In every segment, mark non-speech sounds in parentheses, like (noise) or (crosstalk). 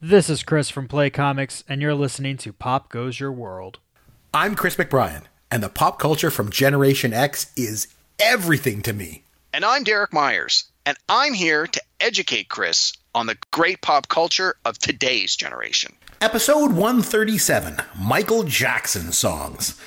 This is Chris from Play Comics, and you're listening to Pop Goes Your World. I'm Chris McBrien, and the pop culture from Generation X is everything to me. And I'm Derek Myers, and I'm here to educate Chris on the great pop culture of today's generation. Episode 137 Michael Jackson Songs.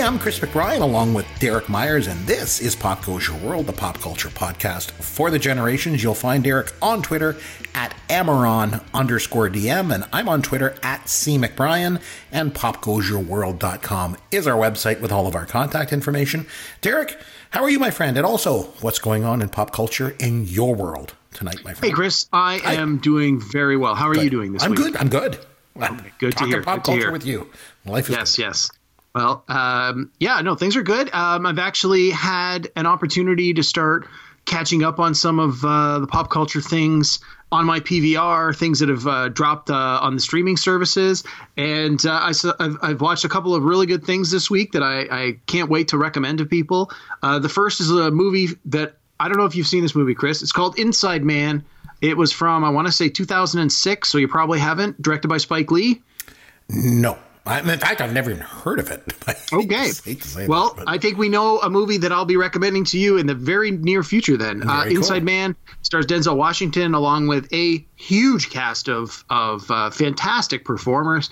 Hey, I'm Chris McBrien along with Derek Myers, and this is Pop Goes Your World, the pop culture podcast for the generations. You'll find Derek on Twitter at Amaron underscore DM, and I'm on Twitter at C McBrien, and popgoesyourworld.com is our website with all of our contact information. Derek, how are you, my friend? And also, what's going on in pop culture in your world tonight, my friend? Hey, Chris, I am doing very well. How are Good. you doing this I'm week? I'm good. I'm good Good to hear, Pop good to culture with you. Life is Yes, good. yes. Well, um, yeah, no, things are good. Um, I've actually had an opportunity to start catching up on some of uh, the pop culture things on my PVR, things that have uh, dropped uh, on the streaming services, and uh, I, I've, I've watched a couple of really good things this week that I, I can't wait to recommend to people. Uh, the first is a movie that I don't know if you've seen this movie, Chris. It's called Inside Man. It was from I want to say 2006, so you probably haven't. Directed by Spike Lee. No. I, in fact, I've never even heard of it. (laughs) Okay. to- hate to say Well, that, I think we know a movie that I'll be recommending to you in the very near future. Then, uh, Very cool. Inside Man stars Denzel Washington along with a huge cast of of uh, fantastic performers.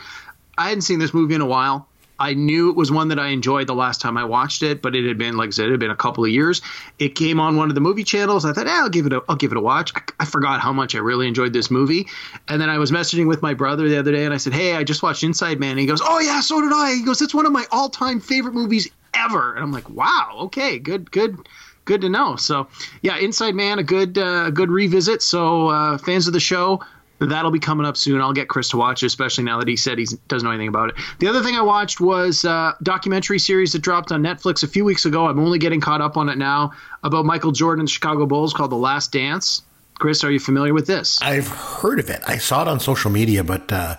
I hadn't seen this movie in a while. I knew it was one that I enjoyed the last time I watched it, but it had been, like I said, it had been a couple of years. It came on one of the movie channels. I thought, eh, I'll give it a, I'll give it a watch. I, I forgot how much I really enjoyed this movie, and then I was messaging with my brother the other day, and I said, Hey, I just watched Inside Man. And he goes, Oh yeah, so did I. He goes, It's one of my all-time favorite movies ever. And I'm like, Wow, okay, good, good, good to know. So yeah, Inside Man, a good, uh, good revisit. So uh, fans of the show. That'll be coming up soon. I'll get Chris to watch it, especially now that he said he doesn't know anything about it. The other thing I watched was a documentary series that dropped on Netflix a few weeks ago. I'm only getting caught up on it now about Michael Jordan and Chicago Bulls called The Last Dance. Chris, are you familiar with this? I've heard of it. I saw it on social media, but uh,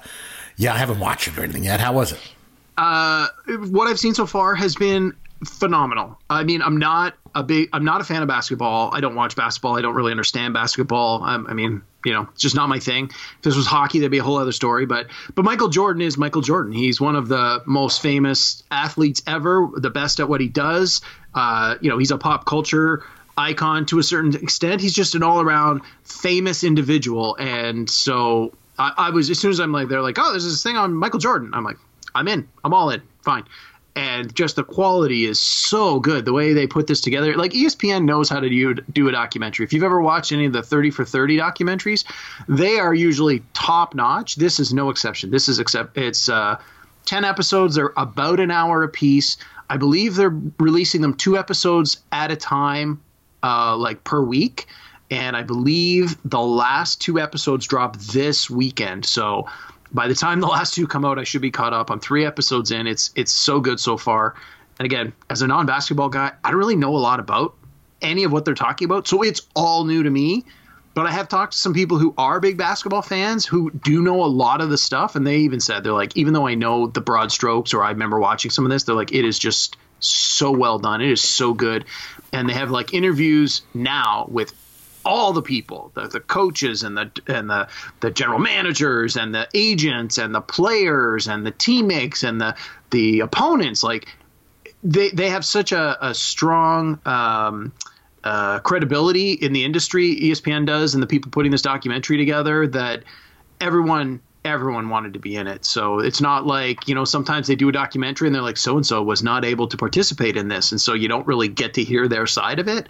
yeah, I haven't watched it or anything yet. How was it? what I've seen so far has been phenomenal. I mean, I'm not a big, I'm not a fan of basketball. I don't watch basketball. I don't really understand basketball. Um, I mean, you know, it's just not my thing. If this was hockey, that'd be a whole other story. But but Michael Jordan is Michael Jordan. He's one of the most famous athletes ever, the best at what he does. Uh, you know, he's a pop culture icon to a certain extent. He's just an all around famous individual. And so I, I was as soon as I'm like they're like, oh, there's this thing on Michael Jordan. I'm like, I'm in. I'm all in. Fine. And just the quality is so good. The way they put this together, like ESPN knows how to do, do a documentary. If you've ever watched any of the 30 for 30 documentaries, they are usually top notch. This is no exception. This is except it's uh, 10 episodes. They're about an hour a piece. I believe they're releasing them two episodes at a time, uh, like per week. And I believe the last two episodes drop this weekend. So by the time the (laughs) last two come out, I should be caught up. I'm three episodes in. It's it's so good so far. And again, as a non-basketball guy, I don't really know a lot about any of what they're talking about, so it's all new to me. But I have talked to some people who are big basketball fans who do know a lot of the stuff, and they even said they're like, even though I know the broad strokes or I remember watching some of this, they're like, it is just so well done. It is so good, and they have like interviews now with all the people the, the coaches and the and the the general managers and the agents and the players and the teammates and the the opponents like they they have such a, a strong um, uh, credibility in the industry espn does and the people putting this documentary together that everyone everyone wanted to be in it so it's not like you know sometimes they do a documentary and they're like so and so was not able to participate in this and so you don't really get to hear their side of it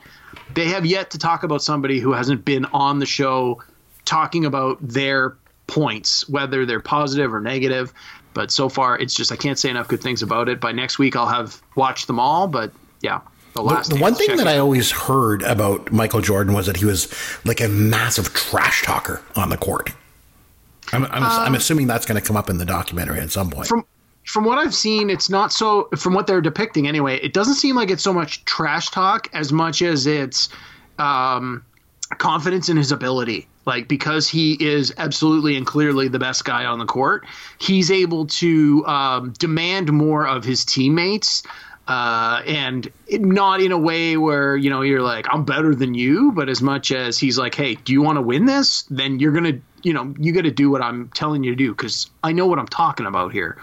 they have yet to talk about somebody who hasn't been on the show talking about their points, whether they're positive or negative. But so far, it's just I can't say enough good things about it. By next week, I'll have watched them all. But yeah, the last The one thing that it I always heard about Michael Jordan was that he was like a massive trash talker on the court. I'm, I'm, I'm assuming that's going to come up in the documentary at some point. from from what I've seen, it's not so. From what they're depicting, anyway, it doesn't seem like it's so much trash talk as much as it's um, confidence in his ability. Like because he is absolutely and clearly the best guy on the court, he's able to um, demand more of his teammates. Uh, and not in a way where you know you're like I'm better than you, but as much as he's like, hey, do you want to win this? Then you're gonna, you know, you got to do what I'm telling you to do because I know what I'm talking about here.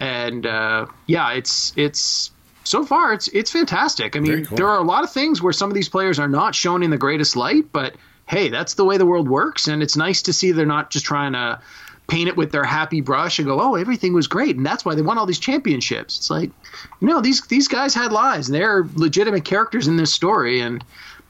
And uh, yeah, it's it's so far it's it's fantastic. I mean, cool. there are a lot of things where some of these players are not shown in the greatest light, but hey, that's the way the world works, and it's nice to see they're not just trying to paint it with their happy brush and go, "Oh, everything was great," and that's why they won all these championships. It's like, you know, these these guys had lives, and they're legitimate characters in this story, and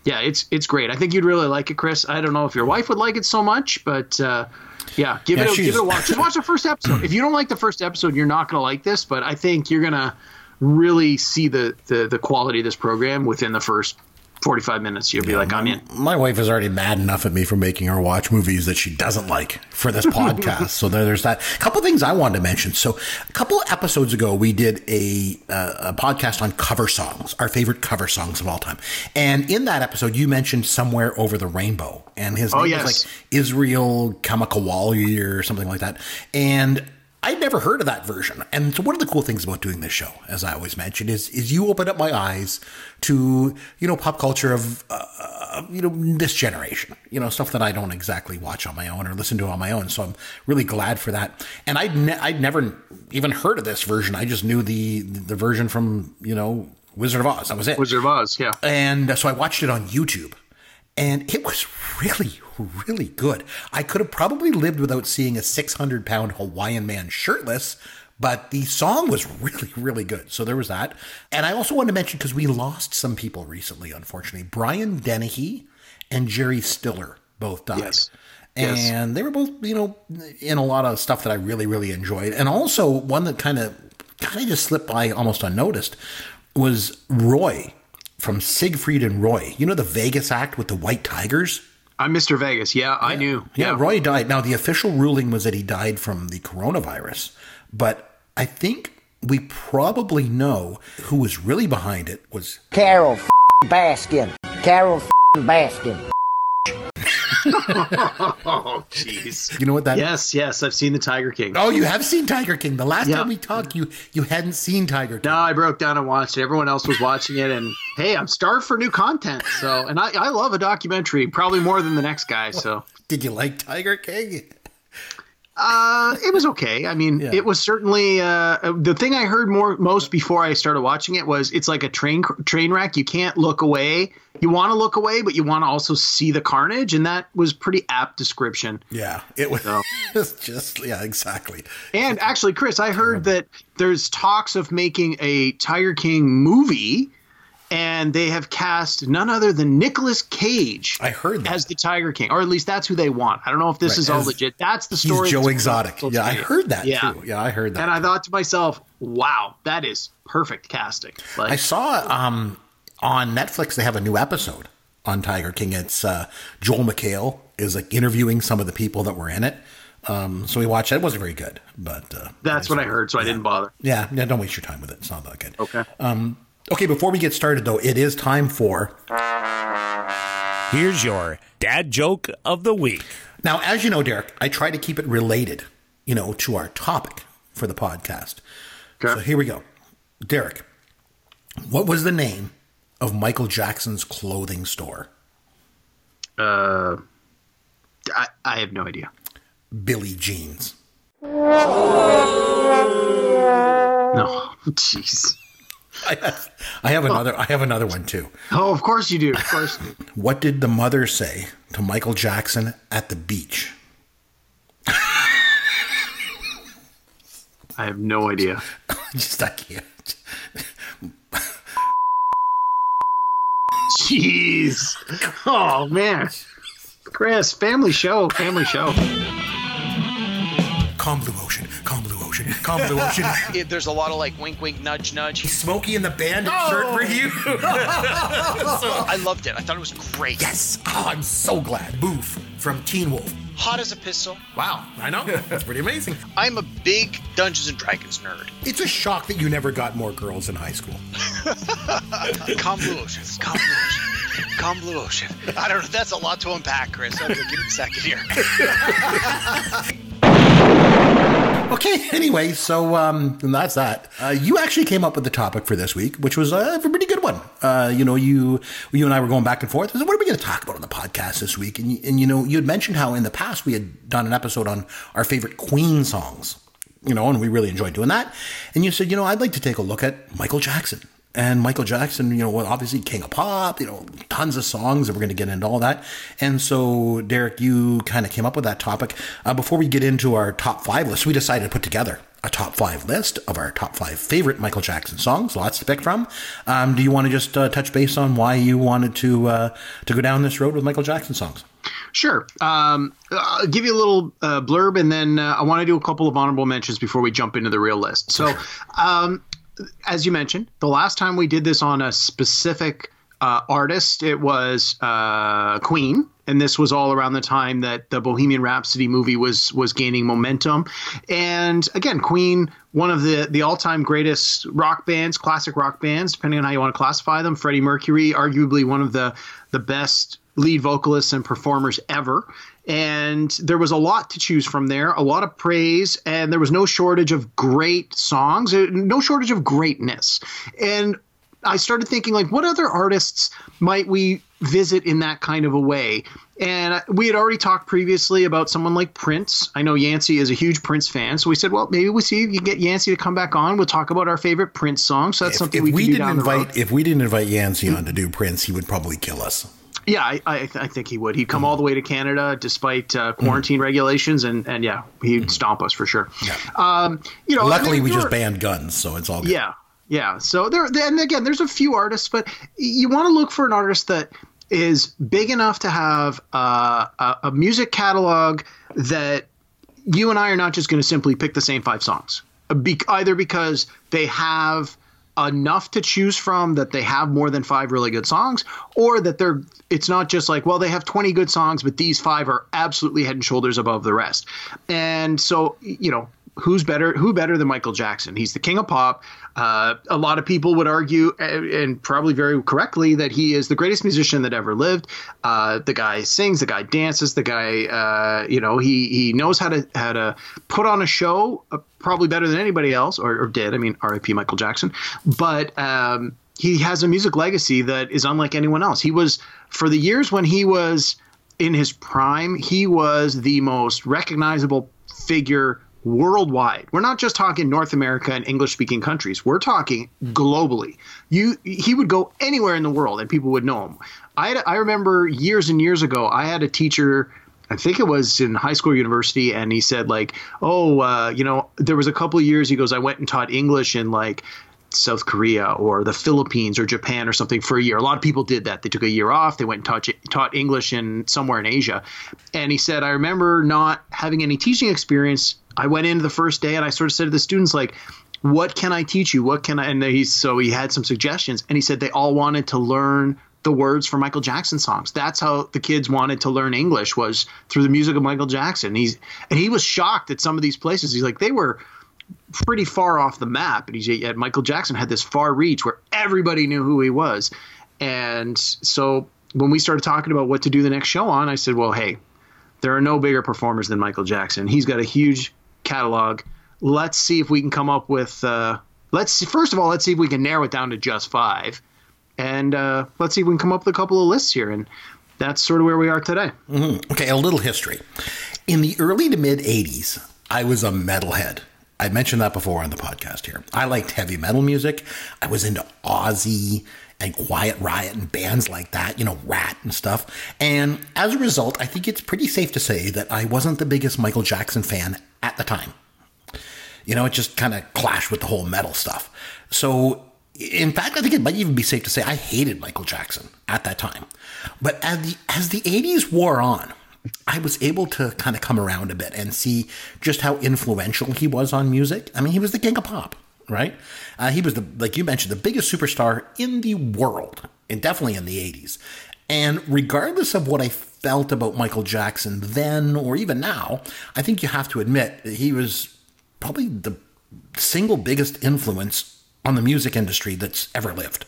yeah, it's it's great. I think you'd really like it, Chris. I don't know if your wife would like it so much, but. Uh, yeah, give Yeah, it a, give it a watch. Just watch the first episode. If you don't like the first episode, you're not going to like this. But I think you're going to really see the, the the quality of this program within the first 45 minutes. You'll be like, I'm in. My wife is already mad enough at me for making her watch movies that she doesn't like for this (laughs) podcast. so there, there's that. A couple things I wanted to mention. So a couple episodes ago, we did a, uh, a podcast on cover songs, our favorite cover songs of all time. And in that episode, you mentioned "Somewhere Over the Rainbow," and his Oh, name yes. was like Israel Kamakawali or something like that. And I'd never heard of that version. And so one of the cool things about doing this show, as I always mention, is is you open up my eyes to, you know, pop culture of uh, you know, this generation, you know, stuff that I don't exactly watch on my own or listen to on my own. So I'm really glad for that. And I'd, ne- I'd never even heard of this version. I just knew the, the version from, you know, Wizard of Oz. That was it. Wizard of Oz, yeah. And so I watched it on YouTube. And it was really, really good. I could have probably lived without seeing a 600 pound Hawaiian man shirtless, but the song was really, really good. So there was that. And I also want to mention because we lost some people recently, unfortunately. Brian Dennehy and Jerry Stiller both died. Yes. Yes. And they were both, you know, in a lot of stuff that I really, really enjoyed. And also one that kind of kind of just slipped by almost unnoticed was Roy from Siegfried and Roy. You know the Vegas act with the white tigers? I'm Mr. Vegas. Yeah, I knew. Yeah, Roy died. Now the official ruling was that he died from the coronavirus, but I think we probably know who was really behind it was Carol f- Baskin. Carol f- Baskin. (laughs) Oh, jeez. you know what that yes, yes, I've seen the Tiger King. Oh, you have seen Tiger King. The last Yeah. time we talked, you you hadn't seen Tiger King. No, I broke down and watched it. Everyone else was watching it, and (laughs) hey, I'm starved for new content. So, and I, I love a documentary, probably more than the next guy. So, Did you like Tiger King? Uh, it was okay. I mean, Yeah. it was certainly uh, the thing I heard more most before I started watching it was it's like a train train wreck. You can't look away. You want to look away, but you want to also see the carnage, and that was pretty apt description. Yeah, it was (laughs) it's just yeah, exactly. And actually, Chris, I heard that there's talks of making a Tiger King movie, and they have cast none other than Nicolas Cage I heard that. as the Tiger King, or at least that's who they want. I don't know if this Right, is all as- legit. That's the He's story. Joe Exotic. Yeah, I heard that Yeah. too. Yeah, I heard that. And I thought to myself, wow, that is perfect casting. Like, I saw um, on Netflix they have a new episode on Tiger King. It's uh, Joel McHale is like interviewing some of the people that were in it. Um, so we watched it. It wasn't very good, but uh, that's what I heard, so I didn't bother. yeah, yeah. Don't waste your time with it. It's not that good. Okay. Um, okay. Before we get started, though, it is time for Here's your dad joke of the week. Now, as you know, Derek, I try to keep it related, you know, to our topic for the podcast. Okay. So here we go. Derek, what was the name of Michael Jackson's clothing store? Uh, I, I have no idea. Billy Jeans. No, (laughs) jeez. (laughs) I have, I have another. I have another one too. Oh, of course you do. Of course. do. (laughs) What did the mother say to Michael Jackson at the beach? I have no idea. (laughs) Just I can't. Jeez. Oh man. Chris, family show, family show. Calm blue ocean. Calm blue ocean. Calm blue. It, there's a lot of like wink, wink, nudge, nudge. Smokey and the Bandit oh. shirt for you. (laughs) I loved it. I thought it was great. yes. Oh, I'm so glad. Boof from Teen Wolf. Hot as a pistol. Wow, I know. That's pretty amazing. (laughs) I'm a big Dungeons and Dragons nerd. It's a shock that you never got more girls in high school. (laughs) Calm blue ocean. Calm blue ocean. Calm blue ocean. I don't know. That's a lot to unpack, Chris. Okay, give me a second here. Okay, (laughs) anyway, so um, that's that. Uh, you actually came up with the topic for this week, which was uh, a pretty good one. Uh, you know, you you and I were going back and forth. I said, what are we going to talk about on the podcast this week? And, and you know, you had mentioned how in the past we had done an episode on our favorite Queen songs, you know, and we really enjoyed doing that. And you said, you know, I'd like to take a look at Michael Jackson. And Michael Jackson, you know, obviously King of Pop, you know, tons of songs, and we're going to get into all that. And so, Derek, you kind of came up with that topic. Uh, before we get into our top five list, we decided to put together a top five list of our top five favorite Michael Jackson songs. Lots to pick from. Um, do you want to just uh, touch base on why you wanted to uh, to go down this road with Michael Jackson songs? Sure. Um, I'll give you a little uh, blurb, and then uh, I want to do a couple of honorable mentions before we jump into the real list. So, um, as you mentioned, the last time we did this on a specific uh, artist, it was uh, Queen, and this was all around the time that the Bohemian Rhapsody movie was was gaining momentum. And again, Queen, one of the the all time greatest rock bands, classic rock bands, depending on how you want to classify them. Freddie Mercury, arguably one of the the best lead vocalists and performers ever. And there was a lot to choose from there, a lot of praise, and there was no shortage of great songs, uh, no shortage of greatness. And I started thinking, like, what other artists might we visit in that kind of a way? And we had already talked previously about someone like Prince. I know Yancey is a huge Prince fan, so we said, well, maybe we see if you can get Yancey to come back on. We'll talk about our favorite Prince song. So that's If, something if we, we, can do didn't down the road. invite if we didn't invite Yancey on to do Prince, he would probably kill us. Yeah, I, I, I think he would. He'd come all the way to Canada despite uh, quarantine regulations, and, and yeah, he'd stomp us for sure. Um, you know, Luckily, we just banned guns, so it's all good. Yeah, yeah. So there, and again, there's a few artists, but you want to look for an artist that is big enough to have uh, a, a music catalog that you and I are not just going to simply pick the same five songs, Be- either because they have enough to choose from that they have more than five really good songs or that they're it's not just like well they have 20 good songs but these five are absolutely head and shoulders above the rest. And so you know who's better who better than michael jackson? He's the king of pop. Uh, a lot of people would argue and probably very correctly that he is the greatest musician that ever lived. Uh, the guy sings the guy dances the guy uh, you know he he knows how to how to put on a show uh, probably better than anybody else or, or did. I mean rip michael jackson. But um, he has a music legacy that is unlike anyone else. He was for the years when he was in his prime he was the most recognizable figure worldwide. We're not just talking North America and English speaking countries. We're talking globally. You he would go anywhere in the world and people would know him. I had, I remember years and years ago I had a teacher I think it was in high school university and he said like, "Oh, uh, you know, there was a couple of years he goes I went and taught English in like South Korea or the Philippines or Japan or something for a year. A lot of people did that. They took a year off. They went and taught, taught English in somewhere in Asia. And he said, I remember not having any teaching experience. I went in the first day and I sort of said to the students, like, what can I teach you? What can I? And he's so he had some suggestions, and he said they all wanted to learn the words for Michael Jackson songs. That's how the kids wanted to learn English was through the music of Michael Jackson. He's and he was shocked at some of these places. He's like, they were pretty far off the map. And he's yet Michael Jackson had this far reach where everybody knew who he was. And so when we started talking about what to do the next show on, I said, well, hey, there are no bigger performers than Michael Jackson. He's got a huge catalog. Let's see if we can come up with. Uh, let's see, first of all, let's see if we can narrow it down to just five, and uh, let's see if we can come up with a couple of lists here. And that's sort of where we are today. Okay, a little history. In the early to mid 80s, I was a metalhead. I mentioned that before on the podcast here. I liked heavy metal music. I was into Ozzy and Quiet Riot and bands like that, you know, Ratt and stuff. And as a result, I think it's pretty safe to say that I wasn't the biggest Michael Jackson fan at the time. You know, it just kind of clashed with the whole metal stuff. So, in fact, I think it might even be safe to say I hated Michael Jackson at that time. But as the as the 80s wore on, I was able to kind of come around a bit and see just how influential he was on music. I mean, he was the king of pop, right? Uh, he was the like you mentioned the biggest superstar in the world, and definitely in the 80s. And regardless of what I felt about Michael Jackson then or even now, I think you have to admit that he was probably the single biggest influence on the music industry that's ever lived.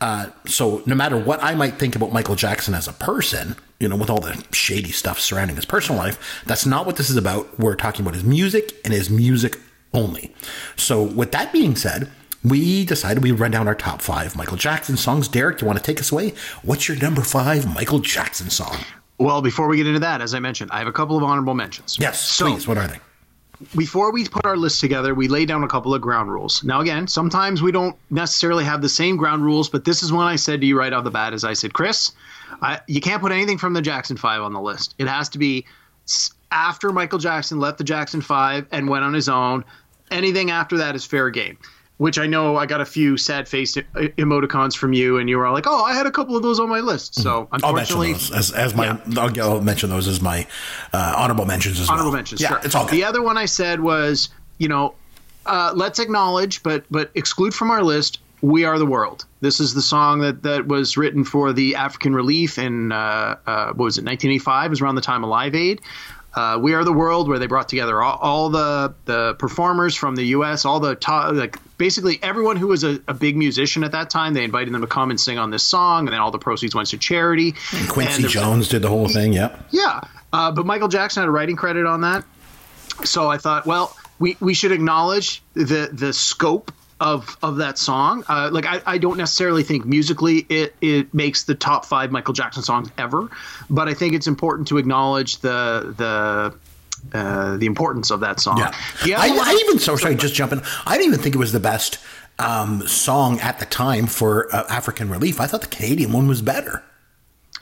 Uh, so no matter what I might think about Michael Jackson as a person, you know, with all the shady stuff surrounding his personal life, that's not what this is about. We're talking about his music and his music only. So with that being said, we decided we'd run down our top five Michael Jackson songs. Derek, you want to take us away? What's your number five Michael Jackson song? Well, before we get into that, as I mentioned, I have a couple of honorable mentions. Yes, So- please. What are they? Before we put our list together, we lay down a couple of ground rules. Now, again, sometimes we don't necessarily have the same ground rules, but this is one I said to you right off the bat. As I said, Chris, I, you can't put anything from the Jackson Five on the list. It has to be after Michael Jackson left the Jackson Five and went on his own. Anything after that is fair game. Which I know I got a few sad faced emoticons from you, and you were all like, "Oh, I had a couple of those on my list." So I'll mention unfortunately, those as, as my. I'll, I'll mention those as my uh, honorable mentions as honorable well. mentions. Yeah, sure. it's all good. The other one I said was, you know, uh, let's acknowledge, but but exclude from our list. We are the world. This is the song that, that was written for the African Relief in uh, uh, what was it, 1985? It was around the time of Live Aid. Uh, we are the world, where they brought together all, all the the performers from the U.S., all the top, like basically everyone who was a, a big musician at that time. They invited them to come and sing on this song, and then all the proceeds went to charity. And Quincy And Jones did the whole thing. Yep. yeah, uh, but Michael Jackson had a writing credit on that, so I thought, well, we, we should acknowledge the the scope of of that song. Uh, like I, I don't necessarily think musically it it makes the top five Michael Jackson songs ever, but I think it's important to acknowledge the the. Uh, the importance of that song. Yeah. Other I, I even so sorry, just jumping. I didn't even think it was the best um, song at the time for uh, African Relief. I thought the Canadian one was better.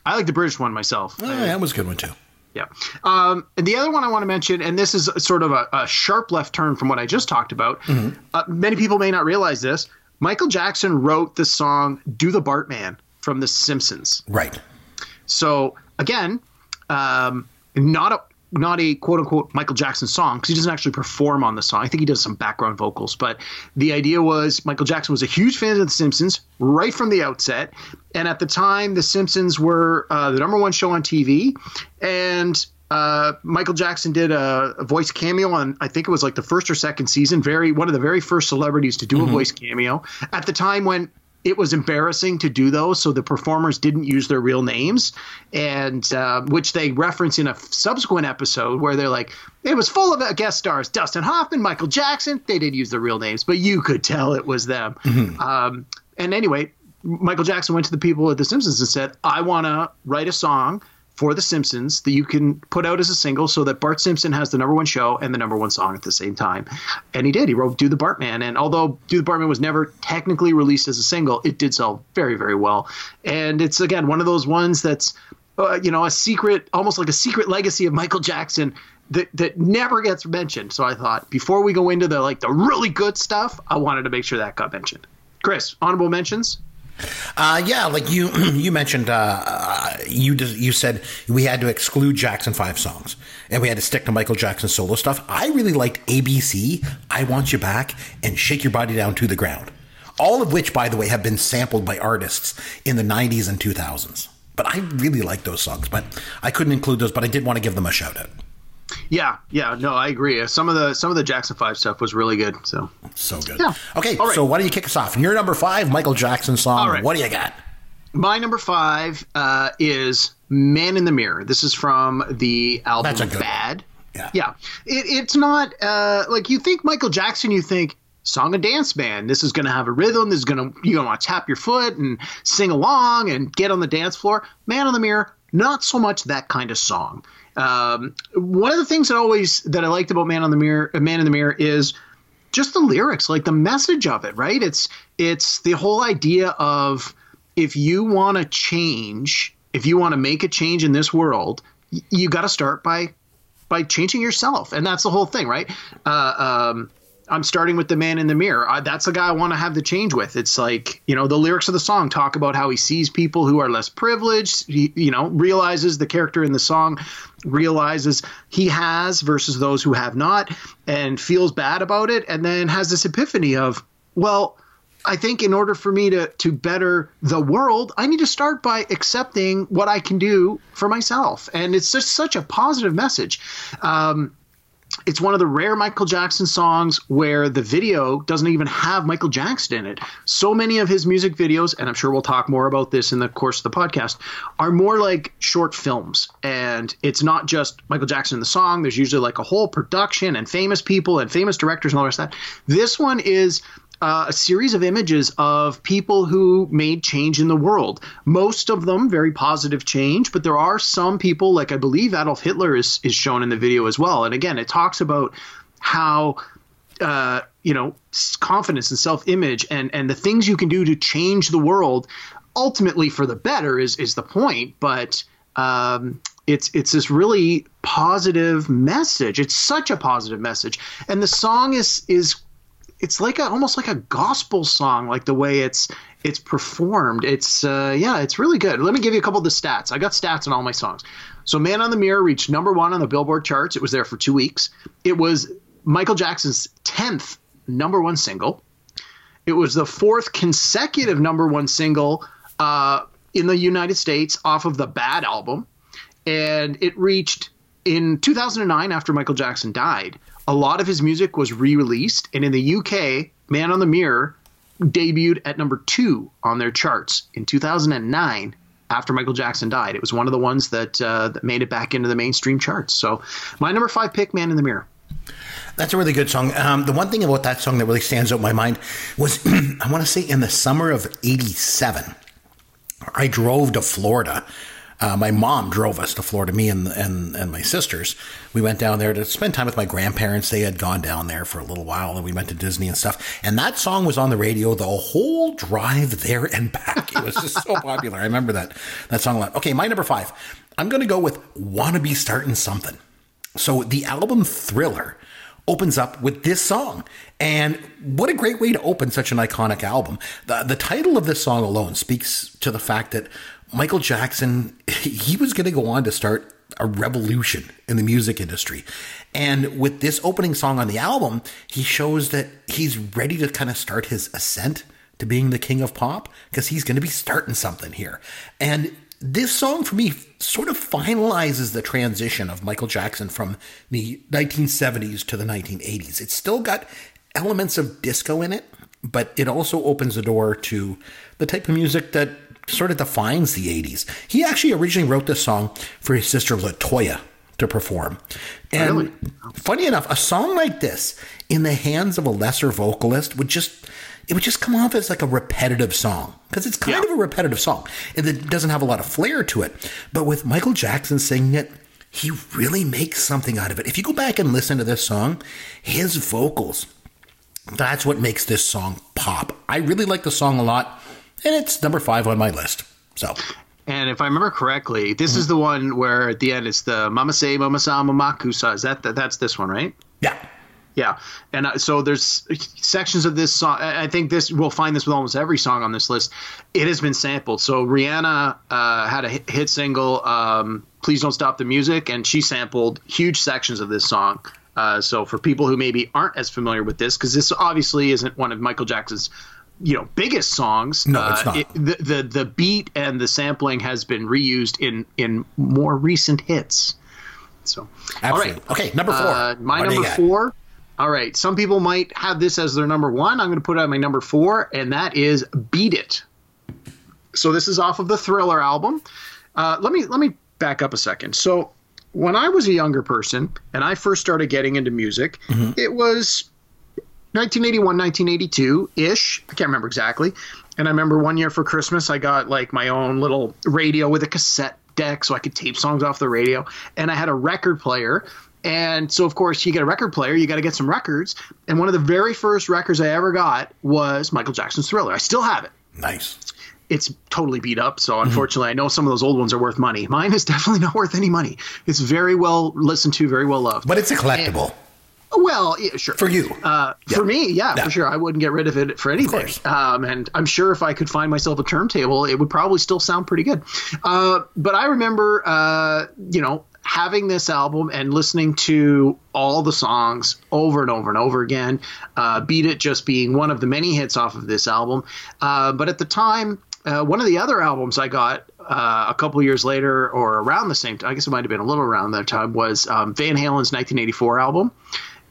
I like the British one myself. Oh, that was a good one too. Yeah. Um, and the other one I want to mention, and this is sort of a, a sharp left turn from what I just talked about. Uh, many people may not realize this. Michael Jackson wrote the song Do the Bartman from The Simpsons. Right. So, again, um, not a not a quote unquote Michael Jackson song because he doesn't actually perform on the song. I think he does some background vocals, but the idea was Michael Jackson was a huge fan of The Simpsons right from the outset. And at the time, The Simpsons were uh, the number one show on TV. And uh, Michael Jackson did a, a voice cameo on, I think it was like the first or second season. Very one of the very first celebrities to do a voice cameo at the time when it was embarrassing to do those, so the performers didn't use their real names, and uh, which they reference in a subsequent episode where they're like, it was full of uh, guest stars: Dustin Hoffman, Michael Jackson. They didn't use their real names, but you could tell it was them. Um, and anyway, Michael Jackson went to the people at The Simpsons and said, "I want to write a song." For The Simpsons, that you can put out as a single so that Bart Simpson has the number one show and the number one song at the same time. And he did. He wrote Do the Bartman. And although Do the Bartman was never technically released as a single, it did sell very, very well. And it's, again, one of those ones that's, uh, you know, a secret, almost like a secret legacy of Michael Jackson that, that never gets mentioned. So I thought before we go into the like the really good stuff, I wanted to make sure that got mentioned. Chris, honorable mentions? Uh, yeah, like you (clears throat) you mentioned, uh, uh, you you said we had to exclude Jackson Five songs, and we had to stick to Michael Jackson solo stuff. I really liked ABC, "I Want You Back," and "Shake Your Body Down to the Ground," all of which, by the way, have been sampled by artists in the '90s and 2000s. But I really like those songs, but I couldn't include those. But I did want to give them a shout out. Yeah, yeah, no, I agree. Some of the some of the Jackson Five stuff was really good. So So good. Yeah. Okay, right. so why don't you kick us off? And your number five, Michael Jackson song. Right. What do you got? my number five uh, is "Man in the Mirror." This is from the album That's a good one. Bad. Yeah. Yeah, it, it's not uh, like you think Michael Jackson. You think song and dance band. This is going to have a rhythm. This is going to you're going to want to tap your foot and sing along and get on the dance floor. Man in the Mirror, not so much that kind of song. Um, one of the things that always that I liked about Man on the Mirror, uh, Man in the Mirror is just the lyrics, like the message of it, right? It's it's the whole idea of if you want to change, if you want to make a change in this world, you got to start by by changing yourself, and that's the whole thing, right? Uh, um, I'm starting with the man in the mirror. I, that's the guy I want to have the change with. It's like you know the lyrics of the song talk about how he sees people who are less privileged. He you know realizes the character in the song realizes he has versus those who have not, and feels bad about it, and then has this epiphany of well. I think in order for me to to better the world, I need to start by accepting what I can do for myself, and it's just such a positive message. Um, it's one of the rare Michael Jackson songs where the video doesn't even have Michael Jackson in it. So many of his music videos, and I'm sure we'll talk more about this in the course of the podcast, are more like short films. And it's not just Michael Jackson in the song, there's usually like a whole production and famous people and famous directors and all the rest of that. This one is uh, a series of images of people who made change in the world. Most of them very positive change, but there are some people, like I believe Adolf Hitler is, is shown in the video as well. And again, it talks about how. Uh, you know, confidence and self-image, and and the things you can do to change the world, ultimately for the better is is the point. But um, it's it's this really positive message. It's such a positive message, and the song is is it's like a almost like a gospel song, like the way it's it's performed. It's uh, yeah, it's really good. Let me give you a couple of the stats. I got stats on all my songs. So "Man on the Mirror" reached number one on the Billboard charts. It was there for two weeks. It was Michael Jackson's tenth number one single. It was the fourth consecutive number one single uh, in the United States off of the Bad album, and it reached in 2009 after Michael Jackson died a lot of his music was re-released, and in the UK, "Man on the Mirror" debuted at number two on their charts in 2009 after Michael Jackson died. It was one of the ones that uh, that made it back into the mainstream charts. So, my number five pick, "Man in the Mirror." That's a really good song. Um, the one thing about that song that really stands out in my mind was (clears throat) I want to say in the summer of '87, I drove to Florida uh, my mom drove us to Florida, me and, and and my sisters. We went down there to spend time with my grandparents. They had gone down there for a little while, and we went to Disney and stuff. And that song was on the radio the whole drive there and back. It was just so popular. I remember that that song a lot. Okay, my number five. I'm going to go with "Wanna Be Starting Something." So the album Thriller opens up with this song. And what a great way to open such an iconic album. The, the title of this song alone speaks to the fact that Michael Jackson, (laughs) he was going to go on to start a revolution in the music industry. And with this opening song on the album, he shows that he's ready to kind of start his ascent to being the king of pop because he's going to be starting something here. And this song for me sort of finalizes the transition of Michael Jackson from the 1970s to the 1980s. It's still got elements of disco in it, but it also opens the door to the type of music that sort of defines the 80s. He actually originally wrote this song for his sister La Toya to perform. And Really? funny enough, a song like this in the hands of a lesser vocalist would just it would just come off as like a repetitive song because it's kind Yeah. of a repetitive song and it doesn't have a lot of flair to it. But with Michael Jackson singing it, he really makes something out of it. If you go back and listen to this song, his vocals, that's what makes this song pop. I really like the song a lot, and it's number five on my list. So And if I remember correctly, this is the one where at the end it's the "Mama say, Mama sa, Mama kusa." Is that, that that's this one, right? yeah, Yeah, and uh, so there's sections of this song. I think this we'll find this with almost every song on this list. It has been sampled. So Rihanna uh, had a hit, hit single, um, "Please Don't Stop the Music," and she sampled huge sections of this song. Uh, so for people who maybe aren't as familiar with this, because this obviously isn't one of Michael Jackson's you know biggest songs. No, it's uh, not. the, the the beat and the sampling has been reused in in more recent hits. So absolutely. All right. Okay, number four. Uh, my What number four. All right. Some people might have this as their number one. I'm going to put it at my number four, and that is "Beat It." So this is off of the Thriller album. Uh, let me let me back up a second. So when I was a younger person and I first started getting into music, Mm-hmm. it was 1981, 1982 ish. I can't remember exactly. And I remember one year for Christmas, I got like my own little radio with a cassette deck so I could tape songs off the radio. And I had a record player. And so, of course, you get a record player, you got to get some records. And one of the very first records I ever got was Michael Jackson's Thriller. I still have it Nice. it's totally beat up. Mm-hmm. So unfortunately, I know some of those old ones are worth money. Mine is (laughs) definitely not worth any money. It's very well listened to, very well loved. But it's a collectible well, yeah, sure. for you. Uh, For me, yeah, Yeah. for sure. I wouldn't get rid of it for anything. Um, and I'm sure if I could find myself a turntable, it would probably still sound pretty good. Uh, but I remember, uh, you know, having this album and listening to all the songs over and over and over again. Uh, Beat It just being one of the many hits off of this album. Uh, but at the time, uh, one of the other albums I got uh, a couple years later, or around the same time, I guess it might have been a little around that time, was um, Van Halen's 1984 album.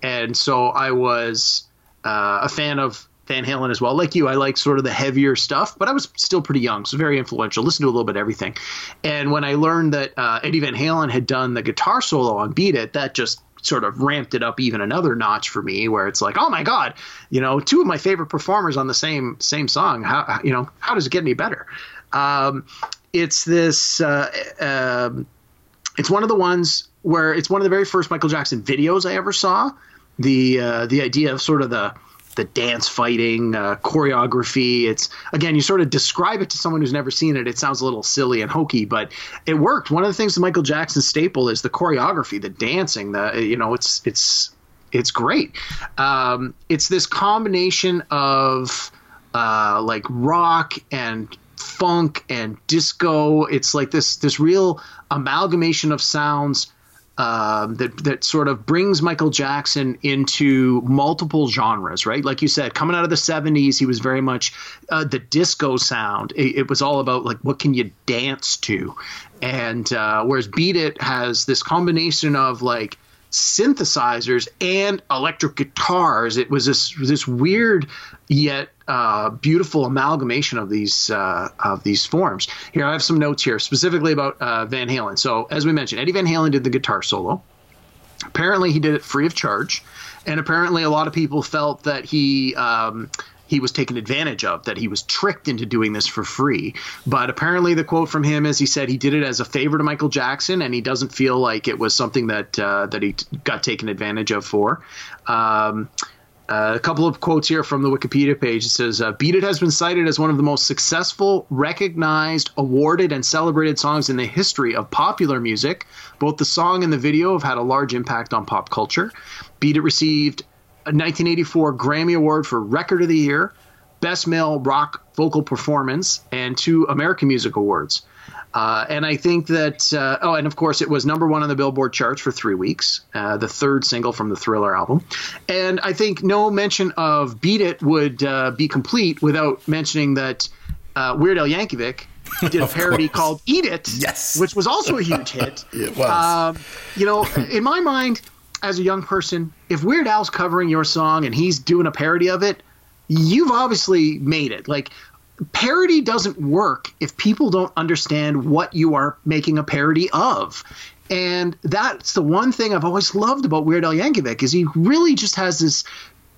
And so I was uh, a fan of Van Halen as well. Like you, I like sort of the heavier stuff, but I was still pretty young, so very influential. Listened to a little bit of everything. And when I learned that uh, Eddie Van Halen had done the guitar solo on Beat It, that just sort of ramped it up even another notch for me where it's like oh my god you know two of my favorite performers on the same same song how you know how does it get any better um, it's this uh, um, it's one of the ones where it's one of the very first Michael Jackson videos I ever saw. The uh, the idea of sort of the the dance fighting uh, choreography. It's again, you sort of describe it to someone who's never seen it. It sounds a little silly and hokey, but it worked. One of the things that Michael jackson's staple is the choreography, the dancing. The you know, it's it's it's great. Um, it's this combination of uh, like rock and funk and disco. It's like this this real amalgamation of sounds um, that that sort of brings Michael Jackson into multiple genres, right? Like you said, coming out of the '70s, he was very much uh, the disco sound. It, it, was all about like what can you dance to, and uh, whereas Beat It has this combination of like synthesizers and electric guitars. It was this this weird yet uh, beautiful amalgamation of these uh, of these forms. Here, I have some notes here specifically about uh, Van Halen. So, as we mentioned, Eddie Van Halen did the guitar solo. Apparently, he did it free of charge, and apparently, a lot of people felt that he. Um, he was taken advantage of, that he was tricked into doing this for free. But apparently, the quote from him is he said he did it as a favor to Michael Jackson, and he doesn't feel like it was something that uh, that he t- got taken advantage of for. Um, uh, a couple of quotes here from the Wikipedia page. It says, uh, Beat It has been cited as one of the most successful, recognized, awarded, and celebrated songs in the history of popular music. Both the song and the video have had a large impact on pop culture. Beat It received a 1984 Grammy Award for Record of the Year, Best Male Rock Vocal Performance, and two American Music Awards. Uh, and I think that, uh, oh, and of course, it was number one on the Billboard charts for three weeks, uh, the third single from the Thriller album. And I think no mention of Beat It would uh, be complete without mentioning that uh, Weird Al Yankovic (laughs) did a parody course. called Eat It, Yes. which was also a huge (laughs) hit. It was. Um, you know, in my mind, as a young person, if Weird Al's covering your song and he's doing a parody of it, you've obviously made it. Like, parody doesn't work if people don't understand what you are making a parody of. And that's the one thing I've always loved about Weird Al Yankovic is he really just has this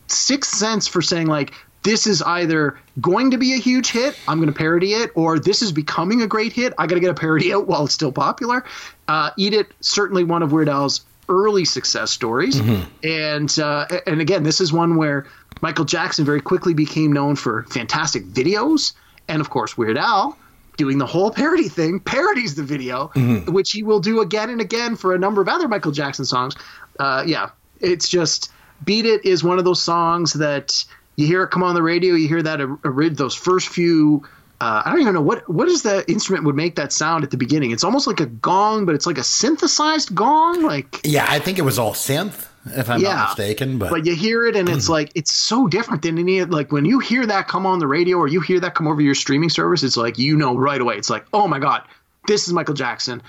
sixth sense for saying like this is either going to be a huge hit, I'm going to parody it, or this is becoming a great hit, I got to get a parody out while it's still popular. Uh, Eat It, certainly one of Weird Al's early success stories, and uh, and again, this is one where Michael Jackson very quickly became known for fantastic videos, and of course Weird Al doing the whole parody thing, (laughs) parodies the video, which he will do again and again for a number of other Michael Jackson songs. Uh, yeah, it's just "Beat It" is one of those songs that you hear it come on the radio, you hear that a, those first few. Uh, I don't even know what what is the instrument would make that sound at the beginning. It's almost like a gong, but it's like a synthesized gong. Like yeah, I think it was all synth, if I'm Yeah. not mistaken. But, but you hear it and it's (clears throat) like it's so different than any like when you hear that come on the radio or you hear that come over your streaming service it's like you know right away it's like oh my god this is michael jackson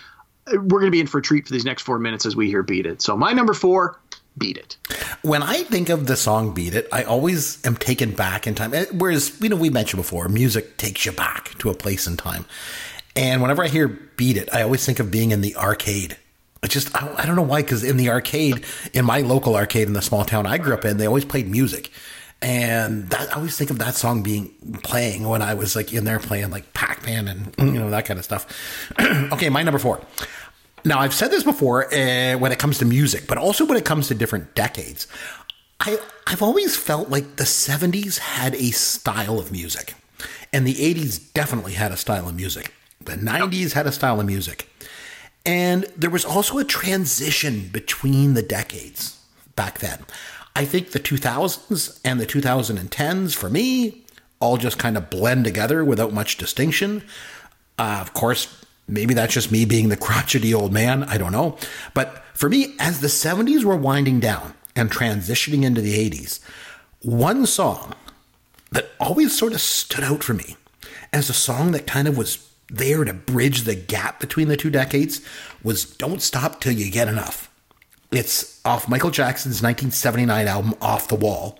we're going to be in for a treat for these next four minutes as we hear beat it so my number four beat it when I think of the song "Beat It," I always am taken back in time. Eh, Whereas you know we mentioned before, music takes you back to a place in time. And whenever I hear "Beat It," I always think of being in the arcade. I just I, I don't know why because in the arcade, in my local arcade in the small town I grew up in, they always played music. And that, I always think of that song being playing when I was like in there playing like Pac Man and you know that kind of stuff. (clears throat) okay, my number four. Now, I've said this before uh, when it comes to music, but also when it comes to different decades. I, I've always felt like the 70s had a style of music, and the 80s definitely had a style of music. The 90s had a style of music. And there was also a transition between the decades back then. I think the 2000s and the 2010s, for me, all just kind of blend together without much distinction. Uh, of course, maybe that's just me being the crotchety old man. I don't know. But for me, as the 70s were winding down and transitioning into the 80s, one song that always sort of stood out for me as a song that kind of was there to bridge the gap between the two decades was Don't Stop Till You Get Enough. It's off Michael Jackson's 1979 album, Off the Wall.